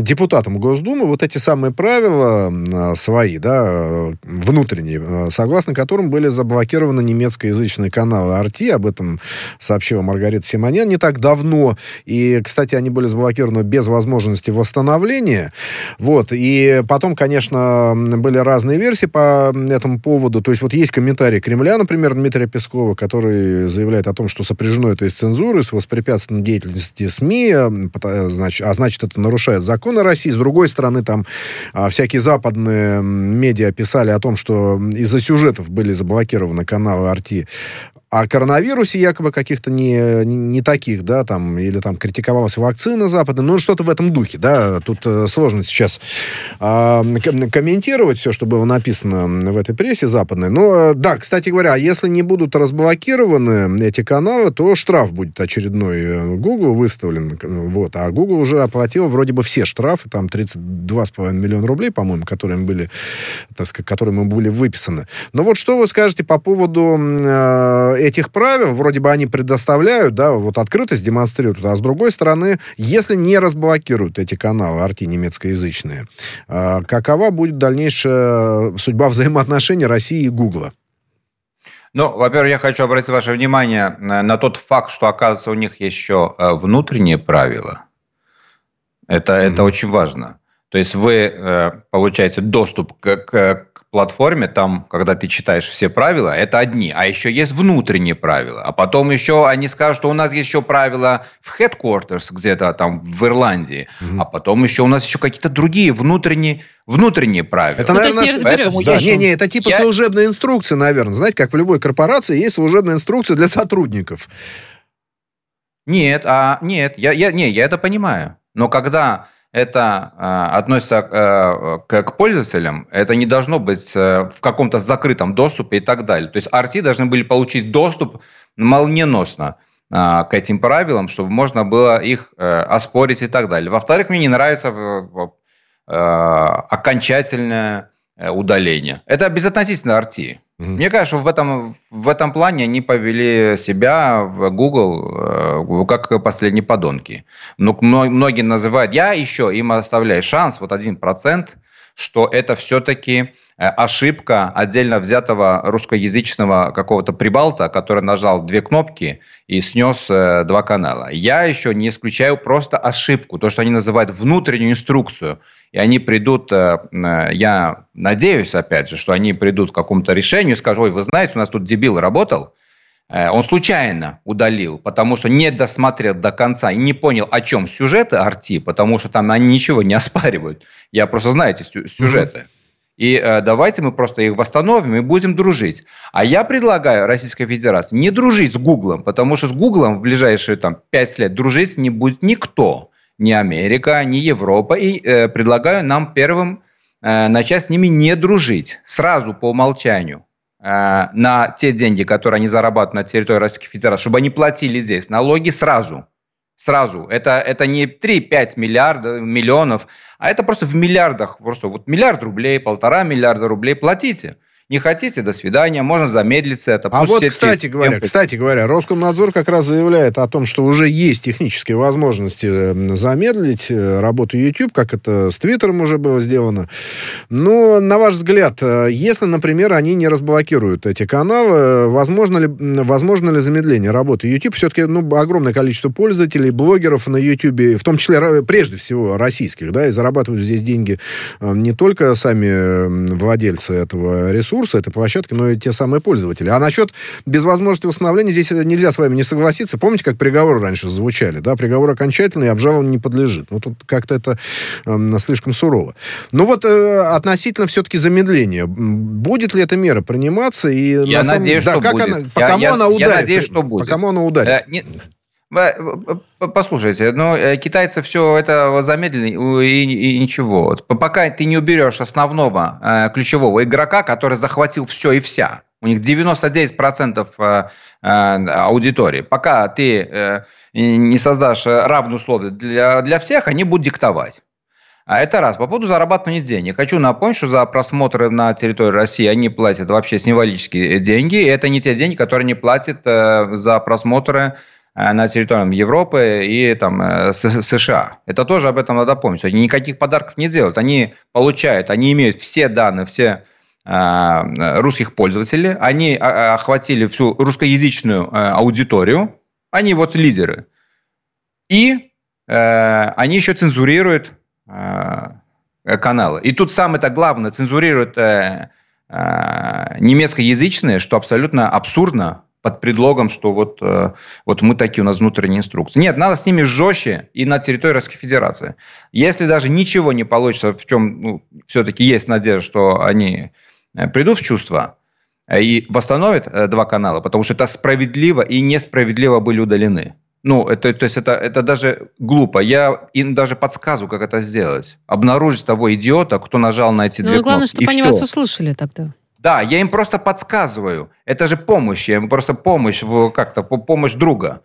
A: депутатам Госдумы вот эти самые правила свои, да, внутренние, согласно которым которым были заблокированы немецкоязычные каналы RT. Об этом сообщила Маргарита Симонян не так давно. И, кстати, они были заблокированы без возможности восстановления. Вот. И потом, конечно, были разные версии по этому поводу. То есть вот есть комментарий Кремля, например, Дмитрия Пескова, который заявляет о том, что сопряжено это с цензурой, с воспрепятствованием деятельности СМИ, значит, а значит, это нарушает законы России. С другой стороны, там а, всякие западные медиа писали о том, что из-за сюжетов были заблокированы каналы RT о коронавирусе якобы каких-то не, не, таких, да, там, или там критиковалась вакцина западная, ну, что-то в этом духе, да, тут э, сложно сейчас э, комментировать все, что было написано в этой прессе западной, но, э, да, кстати говоря, а если не будут разблокированы эти каналы, то штраф будет очередной э, Google выставлен, вот, а Google уже оплатил вроде бы все штрафы, там 32,5 миллиона рублей, по-моему, которые им были, так сказать, которые ему были выписаны. Но вот что вы скажете по поводу э, этих правил, вроде бы они предоставляют, да, вот открытость демонстрируют, а с другой стороны, если не разблокируют эти каналы арти немецкоязычные, э, какова будет дальнейшая судьба взаимоотношений России и Гугла?
B: Ну, во-первых, я хочу обратить ваше внимание на тот факт, что, оказывается, у них еще э, внутренние правила. Это, mm-hmm. это очень важно. То есть вы э, получаете доступ к, к, платформе, там, когда ты читаешь все правила, это одни, а еще есть внутренние правила. А потом еще они скажут, что у нас есть еще правила в headquarters где-то там в Ирландии, mm-hmm. а потом еще у нас еще какие-то другие внутренние, внутренние правила.
A: Это, ну, наверное, то есть не разберешься. Да, не, не, это типа я... служебная инструкция, наверное. Знаете, как в любой корпорации есть служебная инструкция для сотрудников.
B: Нет, а нет, я, я, не, я это понимаю. Но когда это э, относится э, к, к пользователям, это не должно быть э, в каком-то закрытом доступе и так далее. То есть RT должны были получить доступ молниеносно э, к этим правилам, чтобы можно было их э, оспорить и так далее. Во-вторых, мне не нравится э, окончательное удаление. Это безотносительно RT. Мне кажется, в этом, в этом плане они повели себя в Google э, как последние подонки. Но многие называют, я еще им оставляю шанс, вот один процент, что это все-таки ошибка отдельно взятого русскоязычного какого-то прибалта, который нажал две кнопки и снес э, два канала. Я еще не исключаю просто ошибку, то, что они называют внутреннюю инструкцию. И они придут, э, я надеюсь, опять же, что они придут к какому-то решению и скажут, ой, вы знаете, у нас тут дебил работал, он случайно удалил, потому что не досмотрел до конца и не понял, о чем сюжеты Арти, потому что там они ничего не оспаривают. Я просто знаю эти сюжеты. И э, давайте мы просто их восстановим и будем дружить. А я предлагаю Российской Федерации не дружить с Гуглом, потому что с Гуглом в ближайшие там, 5 лет дружить не будет никто. Ни Америка, ни Европа. И э, предлагаю нам первым э, начать с ними не дружить. Сразу по умолчанию. Э, на те деньги, которые они зарабатывают на территории Российской Федерации, чтобы они платили здесь налоги сразу. Сразу. Это, это не 3-5 миллиардов, миллионов, а это просто в миллиардах. Просто вот миллиард рублей, полтора миллиарда рублей платите. Не хотите, до свидания, можно замедлиться это.
A: А вот, кстати говоря, кстати говоря, Роскомнадзор как раз заявляет о том, что уже есть технические возможности э, замедлить э, работу YouTube, как это с Твиттером уже было сделано. Но, на ваш взгляд, э, если, например, они не разблокируют эти каналы, возможно ли, возможно ли замедление работы YouTube? Все-таки ну, огромное количество пользователей, блогеров на YouTube, в том числе, прежде всего, российских, да, и зарабатывают здесь деньги не только сами владельцы этого ресурса, ресурсы этой площадки, но и те самые пользователи. А насчет без возможности восстановления здесь нельзя с вами не согласиться. Помните, как приговоры раньше звучали? Да, приговор окончательный, обжалованию не подлежит. Ну, тут как-то это э, слишком сурово. Но вот э, относительно все-таки замедления. Будет ли эта мера приниматься? И
B: я на надеюсь,
A: самом...
B: что
A: да,
B: будет.
A: Она, по я, кому
B: я,
A: она ударит? Я
B: надеюсь, что будет.
A: По кому она ударит? Э,
B: не... Послушайте, ну, э, китайцы все это замедлили и, и ничего. Пока ты не уберешь основного э, ключевого игрока, который захватил все и вся. У них 99% э, э, аудитории. Пока ты э, не создашь равные условия для, для всех, они будут диктовать. А это раз. По поводу зарабатывания денег. Хочу напомнить, что за просмотры на территории России они платят вообще символические деньги. И это не те деньги, которые они платят за просмотры на территории Европы и там, США. Это тоже об этом надо помнить. Они никаких подарков не делают. Они получают, они имеют все данные, все Э, русских пользователей. Они а, охватили всю русскоязычную э, аудиторию. Они вот лидеры. И э, они еще цензурируют каналы. И тут самое-то главное, цензурируют немецкоязычные, что абсолютно абсурдно, под предлогом, что вот, вот мы такие, у нас внутренние инструкции. Нет, надо с ними жестче и на территории Российской Федерации. Если даже ничего не получится, в чем ну, все-таки есть надежда, что они Э, придут в чувство э, и восстановят э, два канала, потому что это справедливо и несправедливо были удалены. Ну, это, то есть это, это даже глупо. Я им даже подсказываю, как это сделать. Обнаружить того идиота, кто нажал на эти ну, две
C: главное,
B: кнопки.
C: чтобы они все. вас услышали тогда.
B: Да, я им просто подсказываю. Это же помощь. Я им просто помощь, как-то помощь друга.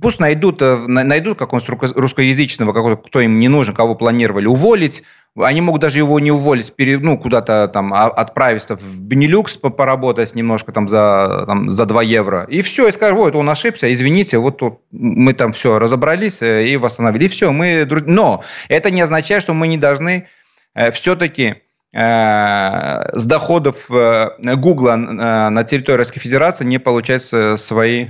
B: Пусть найдут, найдут какого-нибудь русскоязычного, какого кто им не нужен, кого планировали уволить, они могут даже его не уволить, ну, куда-то там а, отправить в Бенилюкс поработать немножко там за, там, за 2 евро. И все, и скажут, вот он ошибся, извините, вот тут мы там все разобрались э, и восстановили. И все, мы... Но это не означает, что мы не должны э, все-таки э, с доходов Гугла на территории Российской Федерации не получать свои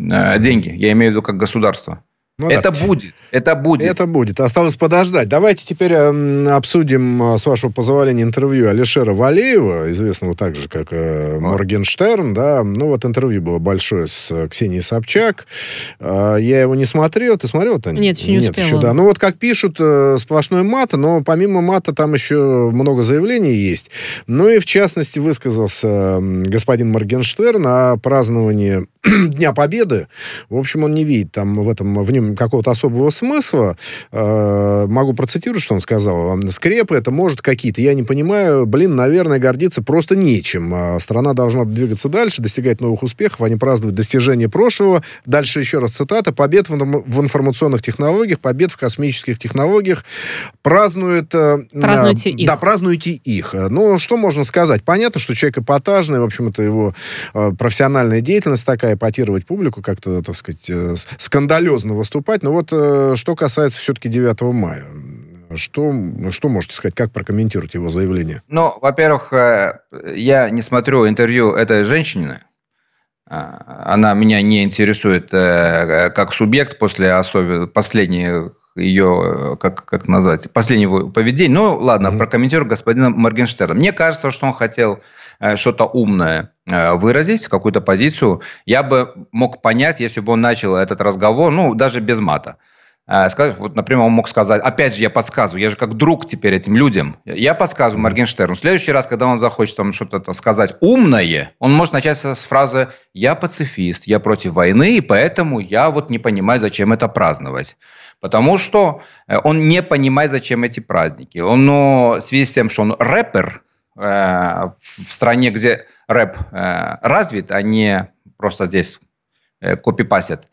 B: деньги. Я имею в виду как государство. Ну, это да. будет, это будет.
A: Это будет. Осталось подождать. Давайте теперь э, обсудим, э, с вашего позволения, интервью Алишера Валеева, известного также как э, Моргенштерн. Да? Ну вот интервью было большое с э, Ксенией Собчак. Э, я его не смотрел. Ты смотрел это?
C: Нет, еще не
A: Нет,
C: успела.
A: Еще, да. Ну вот как пишут, э, сплошной мат, но помимо мата там еще много заявлений есть. Ну и в частности высказался господин Моргенштерн о праздновании Дня Победы. В общем, он не видит там в этом в нем какого-то особого смысла. Э, могу процитировать, что он сказал. Скрепы это может какие-то. Я не понимаю. Блин, наверное, гордиться просто нечем. А страна должна двигаться дальше, достигать новых успехов, а не праздновать достижения прошлого. Дальше еще раз цитата. Побед в, информационных технологиях, побед в космических технологиях. Празднует... Э,
C: празднуйте э, их.
A: Да, празднуйте их. Ну, что можно сказать? Понятно, что человек эпатажный, в общем, это его профессиональная деятельность такая, эпатировать публику, как-то, так сказать, скандалезно выступать. Но вот э, что касается все-таки 9 мая, что, что можете сказать, как прокомментировать его заявление?
B: Ну, во-первых, э, я не смотрю интервью этой женщины. Она меня не интересует как субъект после особенно последних ее, как, как назвать, последнего поведения. Ну, ладно, mm-hmm. прокомментирую господина Моргенштерна. Мне кажется, что он хотел Э, что-то умное э, выразить, какую-то позицию, я бы мог понять, если бы он начал этот разговор, ну, даже без мата. Э, сказать, вот, например, он мог сказать, опять же, я подсказываю, я же как друг теперь этим людям. Я подсказываю Моргенштерну. В следующий раз, когда он захочет там что-то сказать умное, он может начать с фразы «я пацифист, я против войны, и поэтому я вот не понимаю, зачем это праздновать». Потому что он не понимает, зачем эти праздники. Он, ну, в связи с тем, что он рэпер, Э, в стране, где рэп э, развит, а не просто здесь э, копипасят,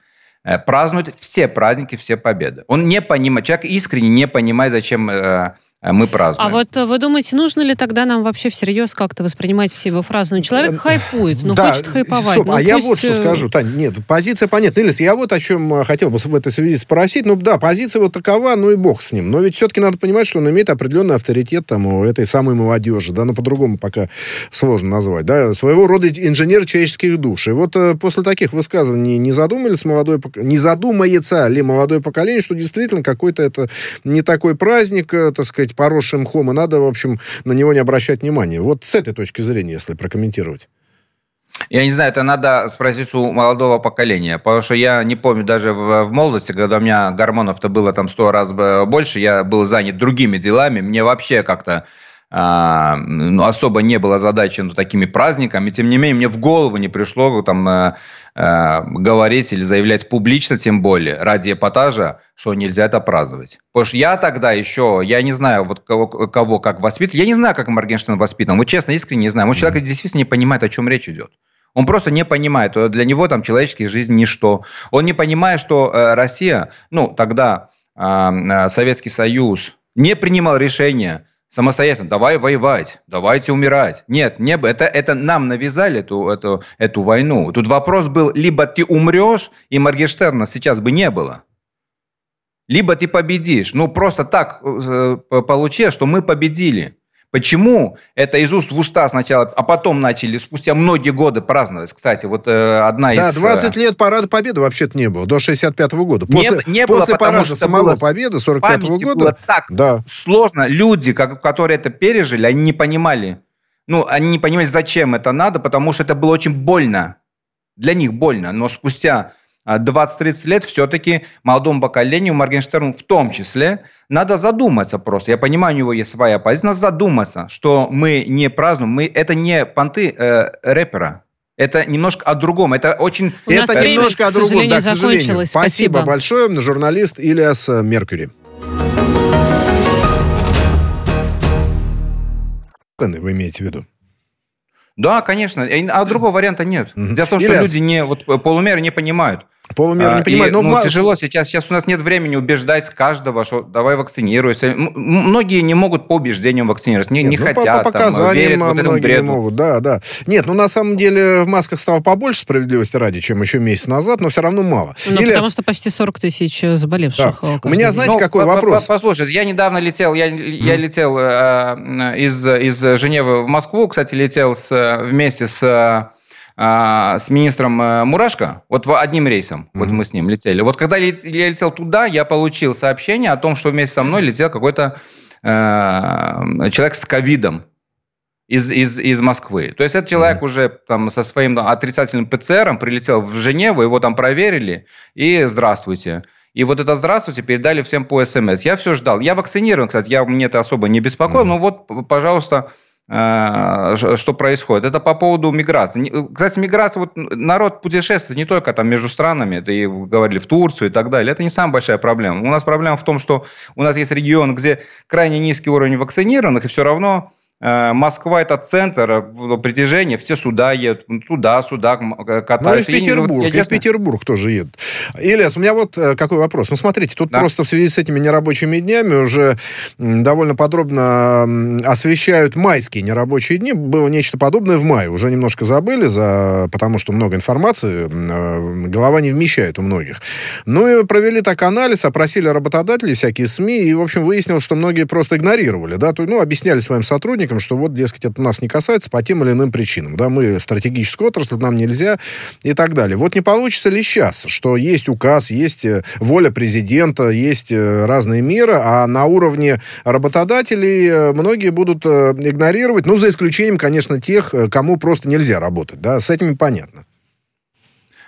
B: празднуют все праздники, все победы. Он не понимает, человек искренне не понимает, зачем Э, мы празднуем.
C: А вот э, вы думаете, нужно ли тогда нам вообще всерьез как-то воспринимать все его фразы? Ну, человек э, хайпует, ну, да, хочет хайповать. Стоп,
A: ну,
C: а
A: пусть... я вот что скажу. Тань, нет, позиция понятна. Илис, я вот о чем хотел бы в этой связи спросить. Ну, да, позиция вот такова, ну и бог с ним. Но ведь все-таки надо понимать, что он имеет определенный авторитет там у этой самой молодежи, да, ну, по-другому пока сложно назвать, да, своего рода инженер человеческих душ. И вот после таких высказываний не задумались молодой, не задумается ли молодое поколение, что действительно какой-то это не такой праздник, так сказать, быть поросшим мхом, и надо, в общем, на него не обращать внимания. Вот с этой точки зрения, если прокомментировать.
B: Я не знаю, это надо спросить у молодого поколения, потому что я не помню даже в, в молодости, когда у меня гормонов-то было там сто раз больше, я был занят другими делами, мне вообще как-то особо не было задачи ну, такими праздниками. Тем не менее, мне в голову не пришло там э, э, говорить или заявлять публично, тем более, ради эпатажа, что нельзя это праздновать. Потому что я тогда еще, я не знаю, вот кого, кого как воспитывать. Я не знаю, как Моргенштерн воспитан. Вот честно, искренне не знаю. Может, человек действительно не понимает, о чем речь идет. Он просто не понимает. Для него там человеческая жизнь ничто. Он не понимает, что э, Россия, ну, тогда э, Советский Союз не принимал решения самостоятельно, давай воевать, давайте умирать. Нет, не, это, это нам навязали эту, эту, эту войну. Тут вопрос был, либо ты умрешь, и Моргенштерна сейчас бы не было, либо ты победишь. Ну, просто так э, получилось, что мы победили. Почему это из уст в уста сначала, а потом начали спустя многие годы праздновать? Кстати, вот э, одна
A: да,
B: из...
A: Да, 20 лет парада Победы вообще-то не было, до 65 -го года.
B: После, не, не
A: после
B: было,
A: парада самого Победы 45 -го года...
B: было так да. сложно. Люди, как, которые это пережили, они не понимали. Ну, они не понимали, зачем это надо, потому что это было очень больно. Для них больно. Но спустя 20-30 лет все-таки молодому поколению, Моргенштерну в том числе, надо задуматься просто. Я понимаю, у него есть своя позиция, надо задуматься, что мы не празднуем, мы, это не понты э, рэпера. Это немножко о другом. Это очень...
C: У это время, немножко о другом, да, к сожалению.
A: Спасибо. Спасибо большое. Журналист Ильяс Меркьюри. Вы имеете в виду?
B: Да, конечно. А другого варианта нет. Дело в том, что люди не, вот, полумеры не понимают.
A: Полумер не а, понимает.
B: но ну, тяжело сейчас. Сейчас у нас нет времени убеждать каждого, что давай вакцинируйся. Многие не могут по убеждениям вакцинироваться, не, нет, не ну, хотят.
A: По, по показаниям там, верят, многие не могут, да, да. Нет, ну на самом деле в масках стало побольше справедливости ради, чем еще месяц назад, но все равно мало.
C: Ну, Или... потому что почти 40 тысяч э, заболевших. Да.
A: Э, у меня, знаете, ну, какой по вопрос?
B: Послушайте, я недавно летел, я, я летел э, из, из Женевы в Москву, кстати, летел с, вместе с а, с министром э, Мурашко, вот одним рейсом, mm-hmm. вот мы с ним летели. Вот когда я летел туда, я получил сообщение о том, что вместе со мной летел какой-то э, человек с ковидом из, из, из Москвы. То есть этот человек mm-hmm. уже там со своим отрицательным ПЦРом прилетел в Женеву, его там проверили, и здравствуйте. И вот это «здравствуйте» передали всем по СМС. Я все ждал. Я вакцинирован, кстати, я, мне это особо не беспокоил, mm-hmm. но вот, пожалуйста, что происходит. Это по поводу миграции. Кстати, миграция, вот народ путешествует не только там между странами, это и говорили в Турцию и так далее. Это не самая большая проблема. У нас проблема в том, что у нас есть регион, где крайне низкий уровень вакцинированных, и все равно Москва это центр э, притяжения, все сюда едут, туда, сюда катаются. Ну
A: и в Петербург, и в Петербург тоже едут. Ильяс, у меня вот э, какой вопрос. Ну, смотрите, тут да. просто в связи с этими нерабочими днями уже довольно подробно освещают майские нерабочие дни. Было нечто подобное в мае. Уже немножко забыли, за... потому что много информации, голова не вмещает у многих. Ну и провели так анализ, опросили работодателей, всякие СМИ, и, в общем, выяснилось, что многие просто игнорировали, да, ну, объясняли своим сотрудникам, чиновникам, что вот, дескать, это нас не касается по тем или иным причинам. Да, мы стратегическая отрасль, нам нельзя и так далее. Вот не получится ли сейчас, что есть указ, есть э, воля президента, есть э, разные меры, а на уровне работодателей э, многие будут игнорировать, ну, за исключением, конечно, тех, кому просто нельзя работать, да, с этими понятно.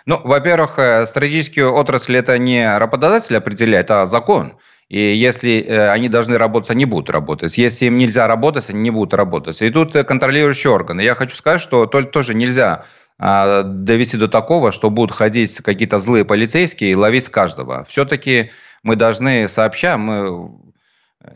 B: Ну, во-первых, стратегическую отрасль это не работодатель определяет, а закон. И если э, они должны работать, они будут работать. Если им нельзя работать, они не будут работать. И тут э, контролирующие органы. Я хочу сказать, что тоже нельзя а, довести до такого, что будут ходить какие-то злые полицейские и ловить каждого. Все-таки мы должны сообща, мы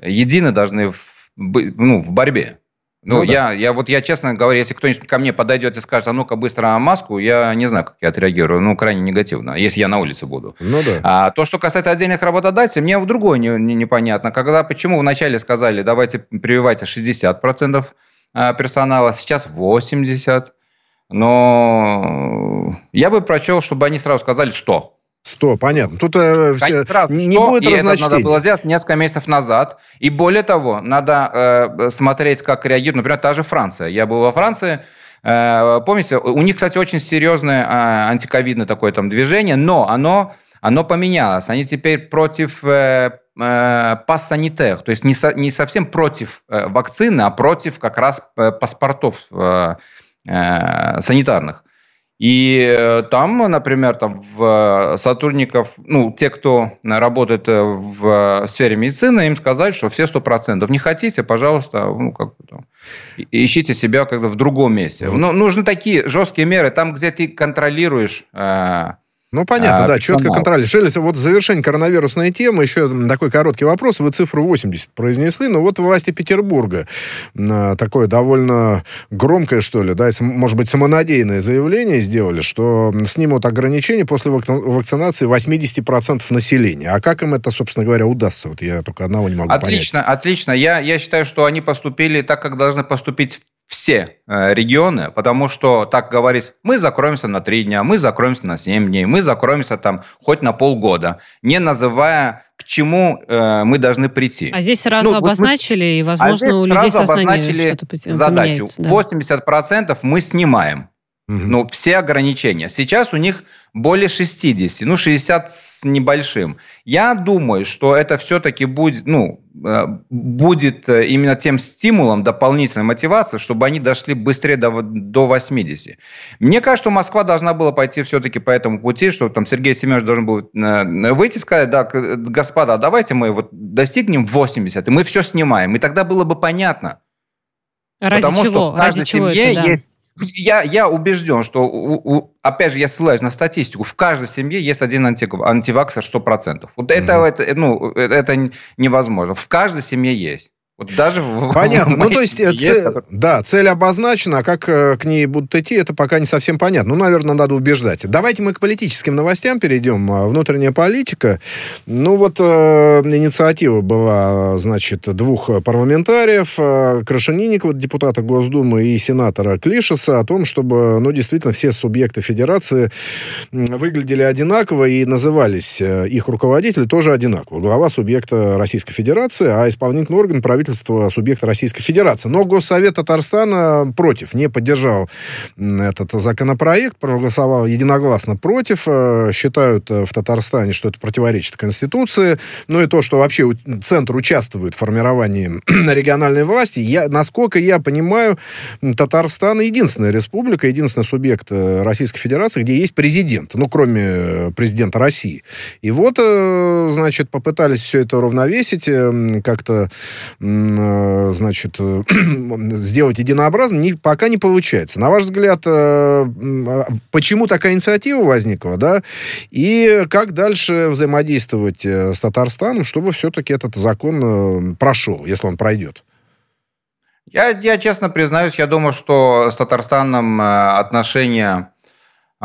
B: едины должны в, ну, в борьбе. Ну, ну я, да. я вот я честно говорю, если кто-нибудь ко мне подойдет и скажет, а ну-ка быстро маску, я не знаю, как я отреагирую. Ну, крайне негативно, если я на улице буду.
A: Ну да.
B: А то, что касается отдельных работодателей, мне в другое не, не, непонятно. Когда, почему вначале сказали, давайте прививайте 60% а, персонала, сейчас 80%. Но я бы прочел, чтобы они сразу сказали, что
A: 100, понятно. Тут э, все,
B: сразу, не 100, будет и. Это надо было сделать несколько месяцев назад. И более того, надо э, смотреть, как реагирует, например, та же Франция. Я был во Франции, э, помните, у них, кстати, очень серьезное э, антиковидное такое там движение, но оно, оно поменялось. Они теперь против э, э, пас-санитер, то есть не, со, не совсем против э, вакцины, а против как раз э, паспортов э, э, санитарных. И э, там, например, там в э, сотрудников, ну, те, кто работает э, в сфере медицины, им сказать, что все сто процентов не хотите, пожалуйста, ну, как там, ищите себя как-то в другом месте. Но нужны такие жесткие меры, там, где ты контролируешь
A: ну, понятно, а, да, четко контролируешь. Шелест, вот завершение коронавирусной темы, еще такой короткий вопрос. Вы цифру 80 произнесли, но вот власти Петербурга такое довольно громкое, что ли, да, может быть, самонадеянное заявление сделали, что снимут ограничения после вакцинации 80% населения. А как им это, собственно говоря, удастся? Вот я только одного не могу
B: отлично,
A: понять.
B: Отлично, отлично. Я, я считаю, что они поступили так, как должны поступить все э, регионы, потому что так говорить, мы закроемся на три дня, мы закроемся на семь дней, мы закроемся там хоть на полгода, не называя, к чему э, мы должны прийти.
C: А здесь сразу ну, обозначили, мы, и, возможно, а у людей сознание что-то
B: задачу. Да. 80% мы снимаем. Угу. Ну, все ограничения. Сейчас у них более 60, ну, 60 с небольшим. Я думаю, что это все-таки будет, ну, э, будет э, именно тем стимулом, дополнительной мотивацией, чтобы они дошли быстрее до, до 80. Мне кажется, что Москва должна была пойти все-таки по этому пути, что там Сергей Семенович должен был э, выйти и сказать, да, господа, давайте мы вот достигнем 80, и мы все снимаем. И тогда было бы понятно.
C: Ради Потому чего? Что в каждой Ради семье
B: чего это, да? есть я, я убежден, что, у, у, опять же, я ссылаюсь на статистику, в каждой семье есть один анти, антиваксер 100%. Вот это, mm-hmm. это, ну, это невозможно. В каждой семье есть. Вот даже
A: понятно. Ну, то есть, э, есть, цель, который... да, цель обозначена, а как э, к ней будут идти, это пока не совсем понятно. Ну, наверное, надо убеждать. Давайте мы к политическим новостям перейдем. А, внутренняя политика. Ну, вот э, инициатива была, значит, двух парламентариев, э, Крашенинникова, депутата Госдумы, и сенатора Клишеса, о том, чтобы, ну, действительно, все субъекты федерации выглядели одинаково и назывались э, их руководители тоже одинаково. Глава субъекта Российской Федерации, а исполнительный орган правительства правительства субъекта Российской Федерации. Но Госсовет Татарстана против, не поддержал этот законопроект, проголосовал единогласно против. Э, считают э, в Татарстане, что это противоречит Конституции. Ну и то, что вообще Центр участвует в формировании региональной власти. Я, насколько я понимаю, Татарстан единственная республика, единственный субъект э, Российской Федерации, где есть президент, ну, кроме президента России. И вот, значит, попытались все это уравновесить, как-то значит, э, сделать единообразным, не, пока не получается. На ваш взгляд, э, почему такая инициатива возникла, да, и как дальше взаимодействовать с Татарстаном, чтобы все-таки этот закон прошел, если он пройдет?
B: Я, я честно признаюсь, я думаю, что с Татарстаном отношения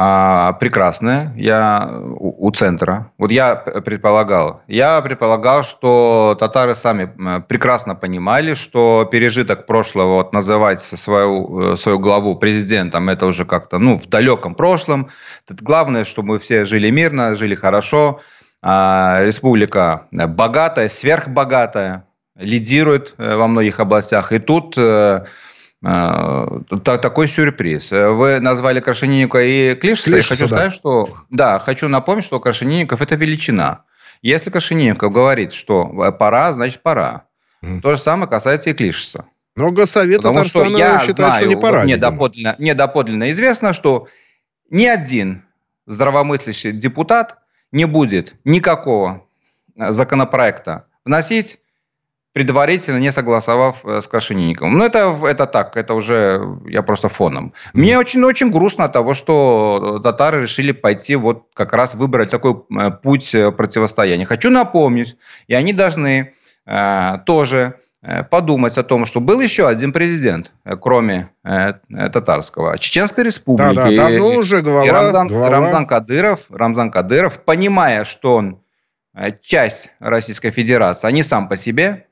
B: а, прекрасная. Я у, у центра. Вот я предполагал. Я предполагал, что татары сами прекрасно понимали, что пережиток прошлого, вот называть свою, э, свою главу президентом, это уже как-то, ну, в далеком прошлом. Главное, чтобы мы все жили мирно, жили хорошо. А, республика богатая, сверхбогатая, лидирует э, во многих областях. И тут э, такой сюрприз. Вы назвали Крашенинникова и Клишеса. Я хочу да. сказать, что... Да, хочу напомнить, что Крашенинников – это величина. Если Крашенинников говорит, что пора, значит пора. Mm. То же самое касается и Клишеса.
A: Но Госсовет Потому Татарстана что я считает, знаю, что не пора.
B: Мне доподлинно, мне доподлинно известно, что ни один здравомыслящий депутат не будет никакого законопроекта вносить предварительно не согласовав э, с Крашенинниковым. Ну, это, это так, это уже я просто фоном. Мне очень-очень грустно от того, что э, татары решили пойти вот как раз выбрать такой э, путь противостояния. Хочу напомнить, и они должны э, тоже подумать о том, что был еще один президент, кроме э, татарского, Чеченской республики. Да, да, давно уже глава, и Рамзан, глава... Рамзан Кадыров, Рамзан Кадыров, понимая, что он часть Российской Федерации, а не сам по себе,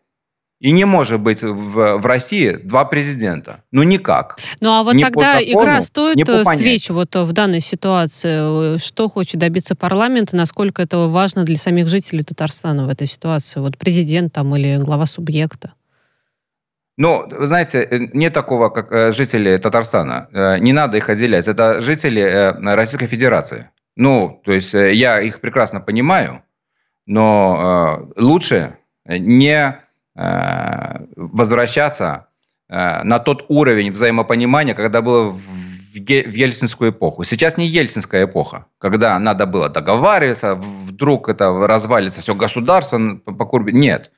B: и не может быть в, в России два президента. Ну, никак.
C: Ну, а вот не тогда закону, игра стоит э, свеч вот в данной ситуации. Что хочет добиться парламент, насколько это важно для самих жителей Татарстана в этой ситуации? Вот президент там или глава субъекта?
B: Ну, вы знаете, э, нет такого, как э, жители Татарстана. Не надо их отделять. Это жители Российской Федерации. Ну, то есть я их прекрасно понимаю, но лучше не возвращаться э, на тот уровень взаимопонимания, когда было в ельцинскую эпоху. Сейчас не ельцинская эпоха, когда надо было договариваться, вдруг это развалится все государство по курбе. Нет.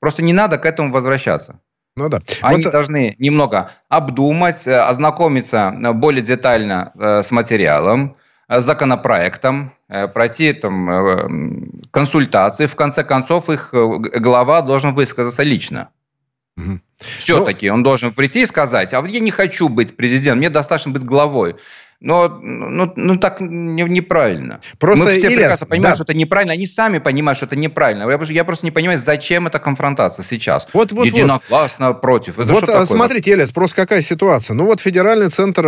B: Просто не надо к этому возвращаться. Ну да. Они вот... должны немного обдумать, э, ознакомиться э, более детально э, с материалом, с законопроектом, пройти там консультации. В конце концов, их глава должен высказаться лично. Угу. Все-таки ну, он должен прийти и сказать, а вот я не хочу быть президентом, мне достаточно быть главой. Но ну, ну, так не, неправильно. Просто, Мы все Ильяс, прекрасно понимаем, да. что это неправильно. Они сами понимают, что это неправильно. Я, я просто не понимаю, зачем эта конфронтация сейчас. Вот, вот, Единогласно вот. против.
A: Это вот а, смотрите, Ильяс, просто какая ситуация. Ну вот федеральный центр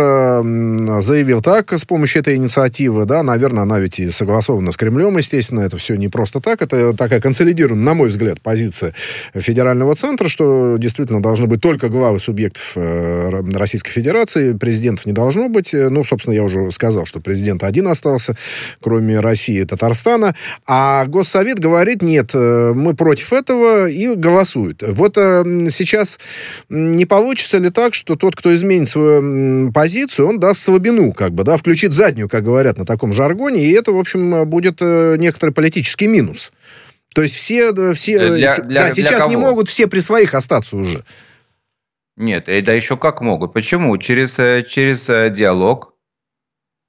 A: заявил так с помощью этой инициативы, да, наверное, она ведь и согласована с Кремлем, естественно, это все не просто так. Это такая консолидированная, на мой взгляд, позиция федерального центра, что действительно должны быть только главы субъектов э, Российской Федерации, президентов не должно быть. Ну, собственно, собственно, я уже сказал, что президент один остался, кроме России и Татарстана. А Госсовет говорит, нет, э, мы против этого и голосует. Вот э, сейчас не получится ли так, что тот, кто изменит свою позицию, он даст слабину, как бы, да, включит заднюю, как говорят на таком жаргоне, и это, в общем, будет э, некоторый политический минус. То есть все, все для, для, да, сейчас кого? не могут все при своих остаться уже.
B: Нет, да еще как могут. Почему? Через, через диалог,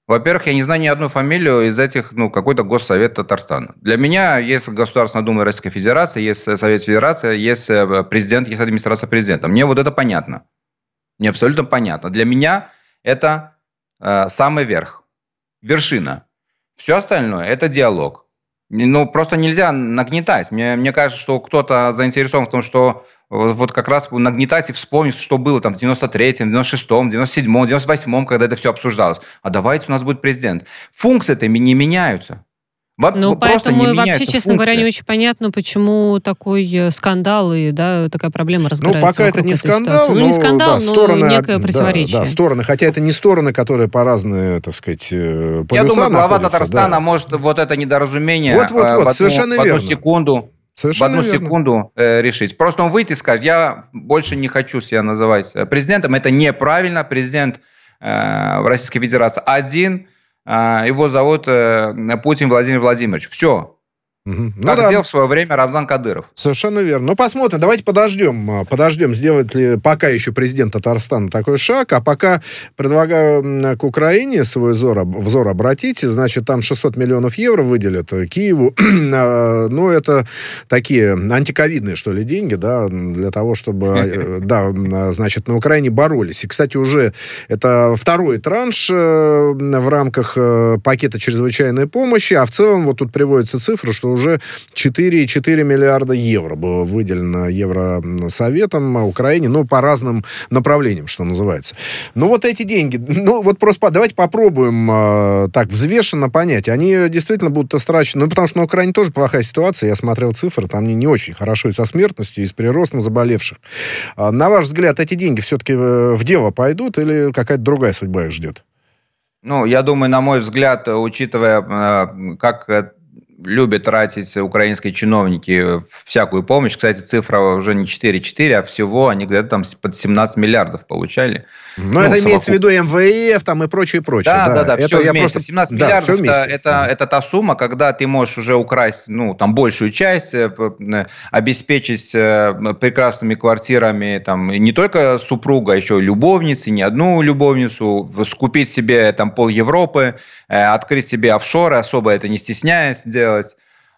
B: во-первых, я не знаю ни одну фамилию из этих, ну, какой-то госсовет Татарстана. Для меня есть Государственная Дума Российской Федерации, есть Совет Федерации, есть э, президент, есть администрация президента. Мне вот это понятно. Мне абсолютно понятно. Для меня это э, самый верх, вершина. Все остальное – это диалог. Ну, просто нельзя нагнетать. Мне, мне кажется, что кто-то заинтересован в том, что вот как раз нагнетать и вспомнить, что было там в 93-м, 96-м, 97-м, 98-м, когда это все обсуждалось. А давайте у нас будет президент. Функции-то не меняются.
C: Ну, поэтому вообще, честно функция. говоря, не очень понятно, почему такой э, скандал и да, такая проблема ну, разгорается.
A: Ну, пока это не скандал,
C: ну,
A: но,
C: не скандал,
A: да,
C: но
A: стороны,
C: некое противоречие.
A: Да, да, стороны, хотя это не стороны, которые по разные, так сказать, полюса Я думаю,
B: глава Татарстана да. может вот это недоразумение вот, вот, вот, в, одну, совершенно в одну верно. секунду Совершенно в одну верно. секунду э, решить. Просто он выйдет и скажет, я больше не хочу себя называть э, президентом. Это неправильно. Президент э, в Российской Федерации один, его зовут э, Путин Владимир Владимирович. Все. Угу. Ну, как да. сделал в свое время Рамзан Кадыров.
A: Совершенно верно. Ну, посмотрим. Давайте подождем. А, подождем, сделает ли пока еще президент Татарстана такой шаг. А пока предлагаю к Украине свой взор, взор обратить. Значит, там 600 миллионов евро выделят Киеву. А, ну, это такие антиковидные, что ли, деньги, да, для того, чтобы, э, да, значит, на Украине боролись. И, кстати, уже это второй транш э, в рамках э, пакета чрезвычайной помощи. А в целом, вот тут приводится цифра, что уже 4,4 миллиарда евро было выделено Евросоветом Украине, ну, по разным направлениям, что называется. Ну, вот эти деньги, ну, вот просто давайте попробуем э, так взвешенно понять. Они действительно будут истрачены, ну, потому что на Украине тоже плохая ситуация, я смотрел цифры, там не, не очень хорошо и со смертностью, и с приростом заболевших. А, на ваш взгляд, эти деньги все-таки э, в дело пойдут или какая-то другая судьба их ждет?
B: Ну, я думаю, на мой взгляд, учитывая, э, как любят тратить украинские чиновники всякую помощь. Кстати, цифра уже не 4,4, а всего они где-то там под 17 миллиардов получали.
A: Но ну, это имеется в виду МВФ там и прочее, прочее.
B: Да, да, да, да это все я вместе. Просто... 17 да, миллиардов это, это, это та сумма, когда ты можешь уже украсть ну, там, большую часть, э, э, обеспечить э, прекрасными квартирами там, не только супруга, а еще любовницы, не одну любовницу, скупить себе там пол Европы, открыть себе офшоры, особо это не стесняясь делать.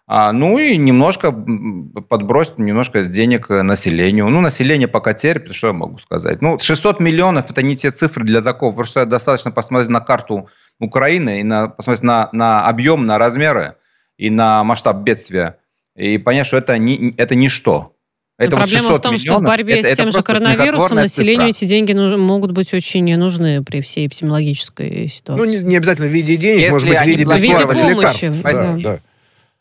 B: А, ну и немножко подбросить немножко денег населению. Ну, население пока терпит, что я могу сказать. Ну, 600 миллионов – это не те цифры для такого. Просто достаточно посмотреть на карту Украины и на, посмотреть на, на объем, на размеры и на масштаб бедствия. И понять, что это, не, это ничто.
C: Это вот проблема в том, миллионов, что в борьбе это, с тем же коронавирусом населению цифра. эти деньги ну, могут быть очень нужны при всей эпидемиологической ситуации.
A: Ну, не, не обязательно в виде денег, Если может быть, в виде бесплатных лекарств. Да, да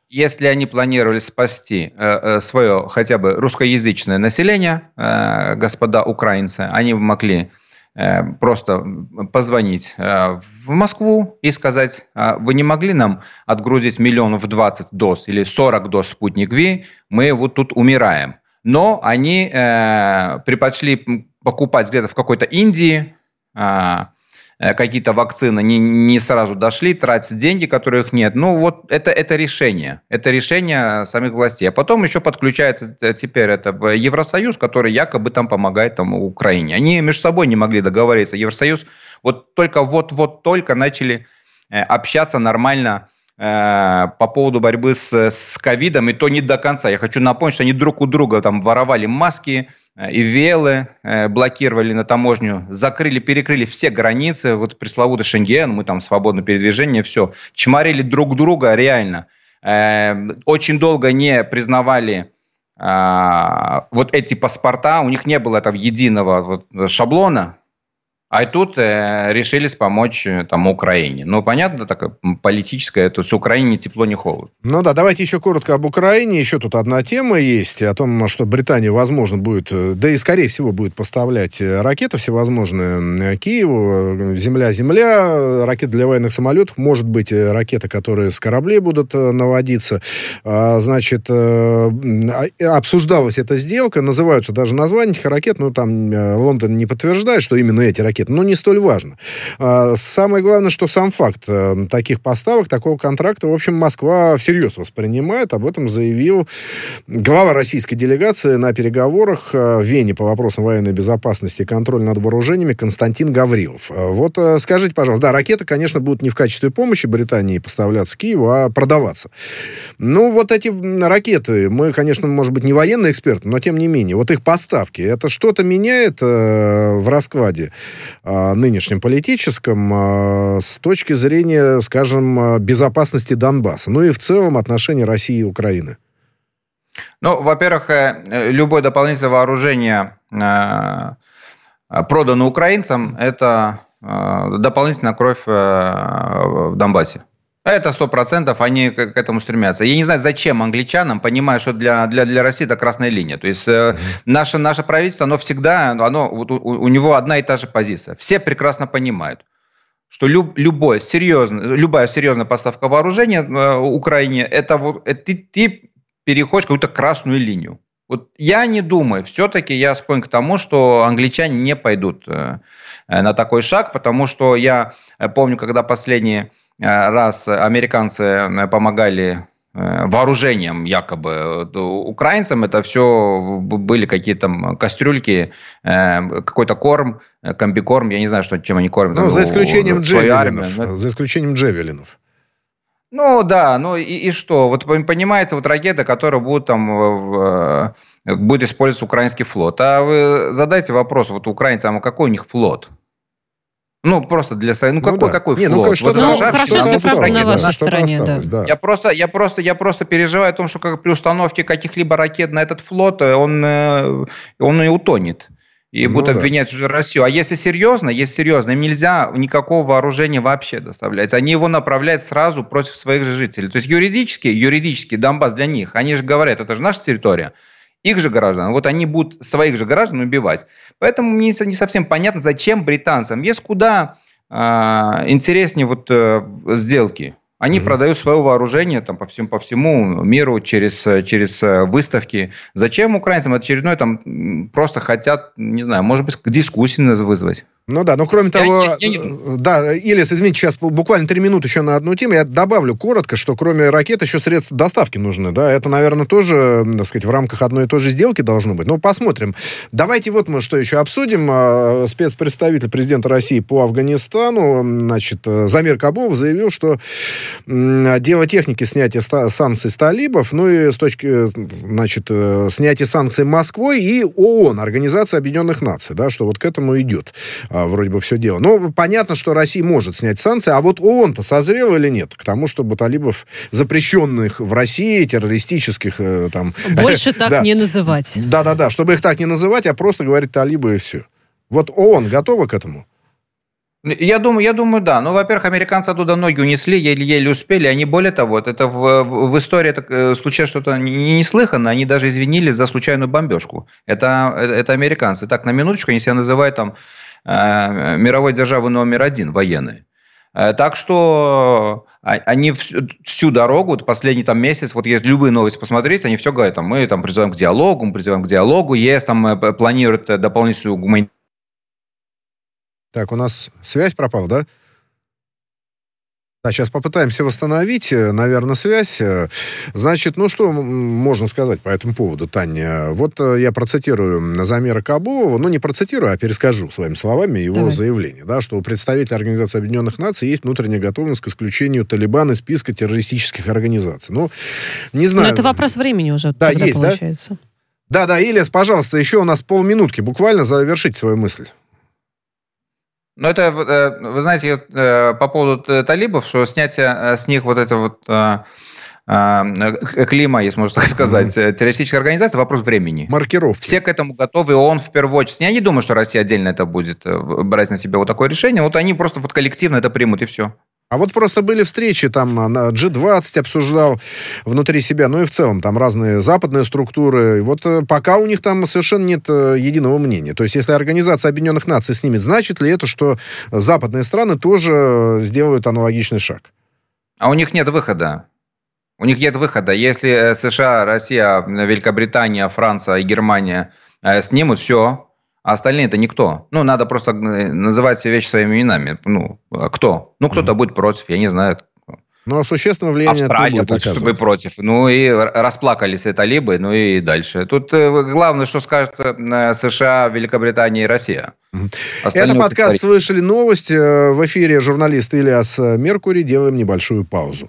B: если они планировали спасти э, э, свое хотя бы русскоязычное население, э, господа украинцы, они могли э, просто позвонить э, в Москву и сказать, э, вы не могли нам отгрузить миллионов 20 доз или 40 доз спутник Ви, мы вот тут умираем. Но они предпочли покупать где-то в какой-то Индии, Э, какие-то вакцины не, не сразу дошли, тратятся деньги, которых нет. Ну, вот это, это решение. Это решение самих властей. А потом еще подключается теперь это Евросоюз, который якобы там помогает там, Украине. Они между собой не могли договориться. Евросоюз вот только вот-вот только начали э, общаться нормально э, по поводу борьбы с ковидом, и то не до конца. Я хочу напомнить, что они друг у друга там воровали маски, Э, и велы э, блокировали на таможню, закрыли, перекрыли все границы, вот пресловутый Шенген, мы там свободное передвижение, все, чморили друг друга реально. Э, очень долго не признавали а, вот эти паспорта, у них не было там единого шаблона, а тут э, решились помочь э, там Украине. Ну, понятно, такое политическое, то с Украине тепло, не холод.
A: Ну да, давайте еще коротко об Украине. Еще тут одна тема есть о том, что Британия, возможно, будет, э, да и скорее всего будет поставлять э, ракеты всевозможные Киеву. Земля-земля, ракеты для военных самолетов. Может быть, ракеты, которые с кораблей будут наводиться. А, значит, а, обсуждалась эта сделка, называются даже названия этих ракет, но там Лондон не подтверждает, что именно эти ракеты ракет, но не столь важно. А, самое главное, что сам факт э, таких поставок, такого контракта, в общем, Москва всерьез воспринимает. Об этом заявил глава российской делегации на переговорах э, в Вене по вопросам военной безопасности и контроля над вооружениями Константин Гаврилов. Э, вот скажите, пожалуйста, да, ракеты, конечно, будут не в качестве помощи Британии поставляться Киеву, а продаваться. Ну, вот эти ракеты, мы, конечно, может быть, не военные эксперты, но тем не менее, вот их поставки, это что-то меняет э, в раскладе нынешнем политическом э, с точки зрения, скажем, безопасности Донбасса, ну и в целом отношений России и Украины?
B: Ну, во-первых, э, любое дополнительное вооружение, э, продано украинцам, это э, дополнительная кровь в Донбассе. Это сто процентов, они к, к этому стремятся. Я не знаю, зачем англичанам, понимая, что для, для, для России это красная линия. То есть mm-hmm. наше, наше правительство, оно всегда, оно, у, у него одна и та же позиция. Все прекрасно понимают, что люб, любое серьезное, любая серьезная поставка вооружения э, Украине, это вот это ты, ты переходишь какую-то красную линию. Вот я не думаю, все-таки я склонен к тому, что англичане не пойдут э, на такой шаг, потому что я помню, когда последние Э, раз американцы э, помогали э, вооружением якобы украинцам, это все были какие-то там кастрюльки, какой-то корм, комбикорм, я не знаю, что, чем они кормят.
A: Ну, за исключением джевелинов. За исключением джевелинов.
B: Ну да, ну и, и что? Вот понимаете, вот ракеты, которые будут там в, будет использоваться украинский флот. А вы задайте вопрос, вот украинцам, а какой у них флот? Ну, просто для своей... Ну, какой, ну, да. какой Не,
C: флот? Ну, что вот ну, хорошо, что осталось, на вашей да, стороне,
B: да. да. Я просто, я, просто, я просто переживаю о том, что как при установке каких-либо ракет на этот флот, э, он, э, он и утонет. И ну, будут да. обвинять уже Россию. А если серьезно, если серьезно, им нельзя никакого вооружения вообще доставлять. Они его направляют сразу против своих же жителей. То есть юридически, юридически Донбасс для них, они же говорят, это же наша территория их же граждан, вот они будут своих же граждан убивать. Поэтому мне не совсем понятно, зачем британцам. Есть куда э, интереснее вот э, сделки. Они mm-hmm. продают свое вооружение там, по, всему, по всему миру через, через э, выставки. Зачем украинцам очередной там просто хотят, не знаю, может быть, к дискуссии вызвать?
A: Ну да, но кроме того, я, я, я... да, Илис, извините, сейчас буквально три минуты еще на одну тему. Я добавлю коротко, что кроме ракет еще средства доставки нужны, да, это, наверное, тоже, так сказать, в рамках одной и той же сделки должно быть. Ну, посмотрим. Давайте вот мы что еще обсудим. А, спецпредставитель президента России по Афганистану, значит, э, Замир Кабов заявил, что дело техники снятия санкций с талибов, ну и с точки, значит, э, снятия санкций Москвой и ООН, Организация Объединенных Наций, да, что вот к этому идет а, вроде бы все дело. Но понятно, что Россия может снять санкции, а вот ООН-то созрел или нет к тому, чтобы талибов, запрещенных в России, террористических э, там...
C: Больше так не называть.
A: Да-да-да, чтобы их так не называть, а просто говорить талибы и все. Вот ООН готова к этому?
B: Я думаю, я думаю, да. Ну, во-первых, американцы оттуда ноги унесли, еле-еле успели. Они, более того, это в, в истории это, э, случилось что-то неслыханное. Они даже извинились за случайную бомбежку. Это, это американцы. Так, на минуточку, они себя называют там Э, мировой державы номер один военной. Э, так что а, они всю дорогу, вот последний там месяц, вот если любые новости посмотреть, они все говорят, там, мы там призываем к диалогу, мы призываем к диалогу, ЕС там э, планирует дополнительную гуманитарную
A: Так, у нас связь пропала, да? А сейчас попытаемся восстановить, э, наверное, связь. Э, значит, ну что можно сказать по этому поводу, Таня? Вот э, я процитирую Замира Кабулова, ну не процитирую, а перескажу своими словами его Давай. заявление, да, что у представителя Организации Объединенных Наций есть внутренняя готовность к исключению Талибана из списка террористических организаций. Ну, не знаю.
C: Но это вопрос времени уже
A: да, есть, получается. Да? Да, да, Ильяс, пожалуйста, еще у нас полминутки, буквально завершить свою мысль.
B: Ну, это, э, вы знаете, э, по поводу талибов, что снятие э, с них вот это вот клима, если можно так сказать, mm-hmm. террористической организации, вопрос времени.
A: Маркировки.
B: Все к этому готовы, он в первую очередь. Я не думаю, что Россия отдельно это будет брать на себя вот такое решение. Вот они просто вот коллективно это примут, и все.
A: А вот просто были встречи, там на G20 обсуждал внутри себя, ну и в целом там разные западные структуры. И вот э, пока у них там совершенно нет э, единого мнения. То есть если Организация Объединенных Наций снимет, значит ли это, что западные страны тоже сделают аналогичный шаг?
B: А у них нет выхода. У них нет выхода. Если э, США, Россия, Великобритания, Франция и Германия снимут, все, а остальные это никто. Ну, надо просто э, называть все вещи своими именами. Ну, а кто? Ну, кто-то mm-hmm. будет против, я не знаю.
A: Ну, а существенное влияние
B: Австралия будет, будет бы против. Ну, и расплакались это либо, ну и дальше. Тут э, главное, что скажут э, США, Великобритания и Россия.
A: Остальное это подкаст «Слышали новость». В эфире журналист Ильяс Меркури. Делаем небольшую паузу.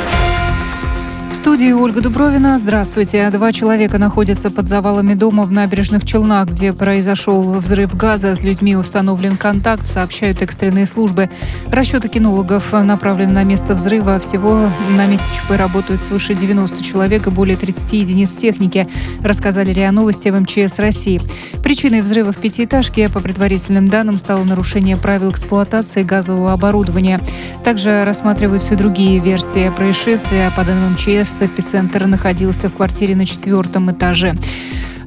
D: студии Ольга Дубровина. Здравствуйте. Два человека находятся под завалами дома в набережных Челнах, где произошел взрыв газа. С людьми установлен контакт, сообщают экстренные службы. Расчеты кинологов направлены на место взрыва. Всего на месте ЧП работают свыше 90 человек и более 30 единиц техники, рассказали РИА Новости в МЧС России. Причиной взрыва в пятиэтажке, по предварительным данным, стало нарушение правил эксплуатации газового оборудования. Также рассматриваются и другие версии происшествия. По данным МЧС, эпицентр находился в квартире на четвертом этаже.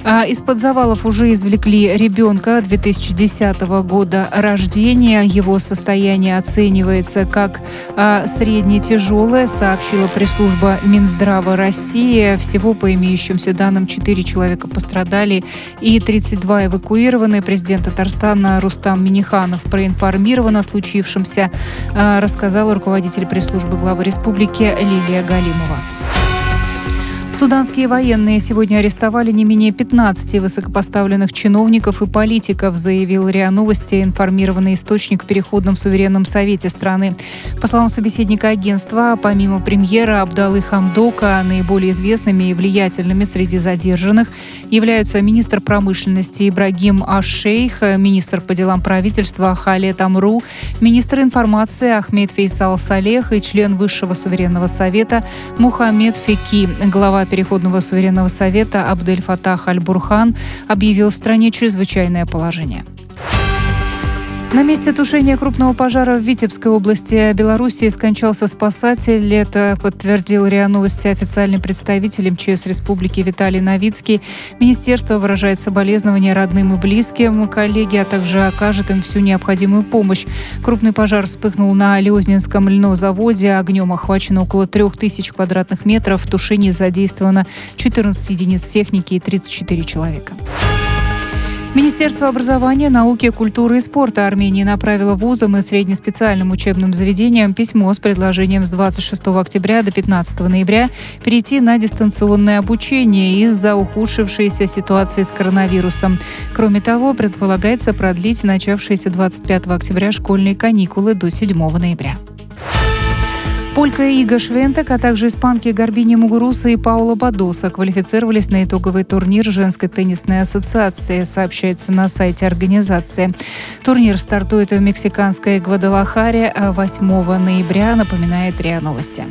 D: А из-под завалов уже извлекли ребенка 2010 года рождения. Его состояние оценивается как а, средне-тяжелое, сообщила пресс-служба Минздрава России. Всего, по имеющимся данным, 4 человека пострадали и 32 эвакуированы. Президент Татарстана Рустам Миниханов проинформирован о случившемся, а, рассказала руководитель пресс-службы главы республики Лилия Галимова. Суданские военные сегодня арестовали не менее 15 высокопоставленных чиновников и политиков, заявил РИА Новости информированный источник в Переходном суверенном совете страны. По словам собеседника агентства, помимо премьера Абдалы Хамдока, наиболее известными и влиятельными среди задержанных являются министр промышленности Ибрагим Ашейх, министр по делам правительства Халет Амру, министр информации Ахмед Фейсал Салех и член Высшего суверенного совета Мухаммед Феки. Глава Переходного суверенного совета Абдель Фатах Аль-Бурхан объявил в стране чрезвычайное положение. На месте тушения крупного пожара в Витебской области Белоруссии скончался спасатель. Это подтвердил РИА Новости официальный представитель МЧС Республики Виталий Новицкий. Министерство выражает соболезнования родным и близким коллеги, а также окажет им всю необходимую помощь. Крупный пожар вспыхнул на Леознинском льнозаводе. Огнем охвачено около 3000 квадратных метров. В тушении задействовано 14 единиц техники и 34 человека. Министерство образования, науки, культуры и спорта Армении направило вузам и среднеспециальным учебным заведениям письмо с предложением с 26 октября до 15 ноября перейти на дистанционное обучение из-за ухудшившейся ситуации с коронавирусом. Кроме того, предполагается продлить начавшиеся 25 октября школьные каникулы до 7 ноября. Полька Иго Швентек, а также испанки Горбини Мугуруса и Паула Бадоса квалифицировались на итоговый турнир женской теннисной ассоциации, сообщается на сайте организации. Турнир стартует в мексиканской Гвадалахаре а 8 ноября, напоминает РИА Новости.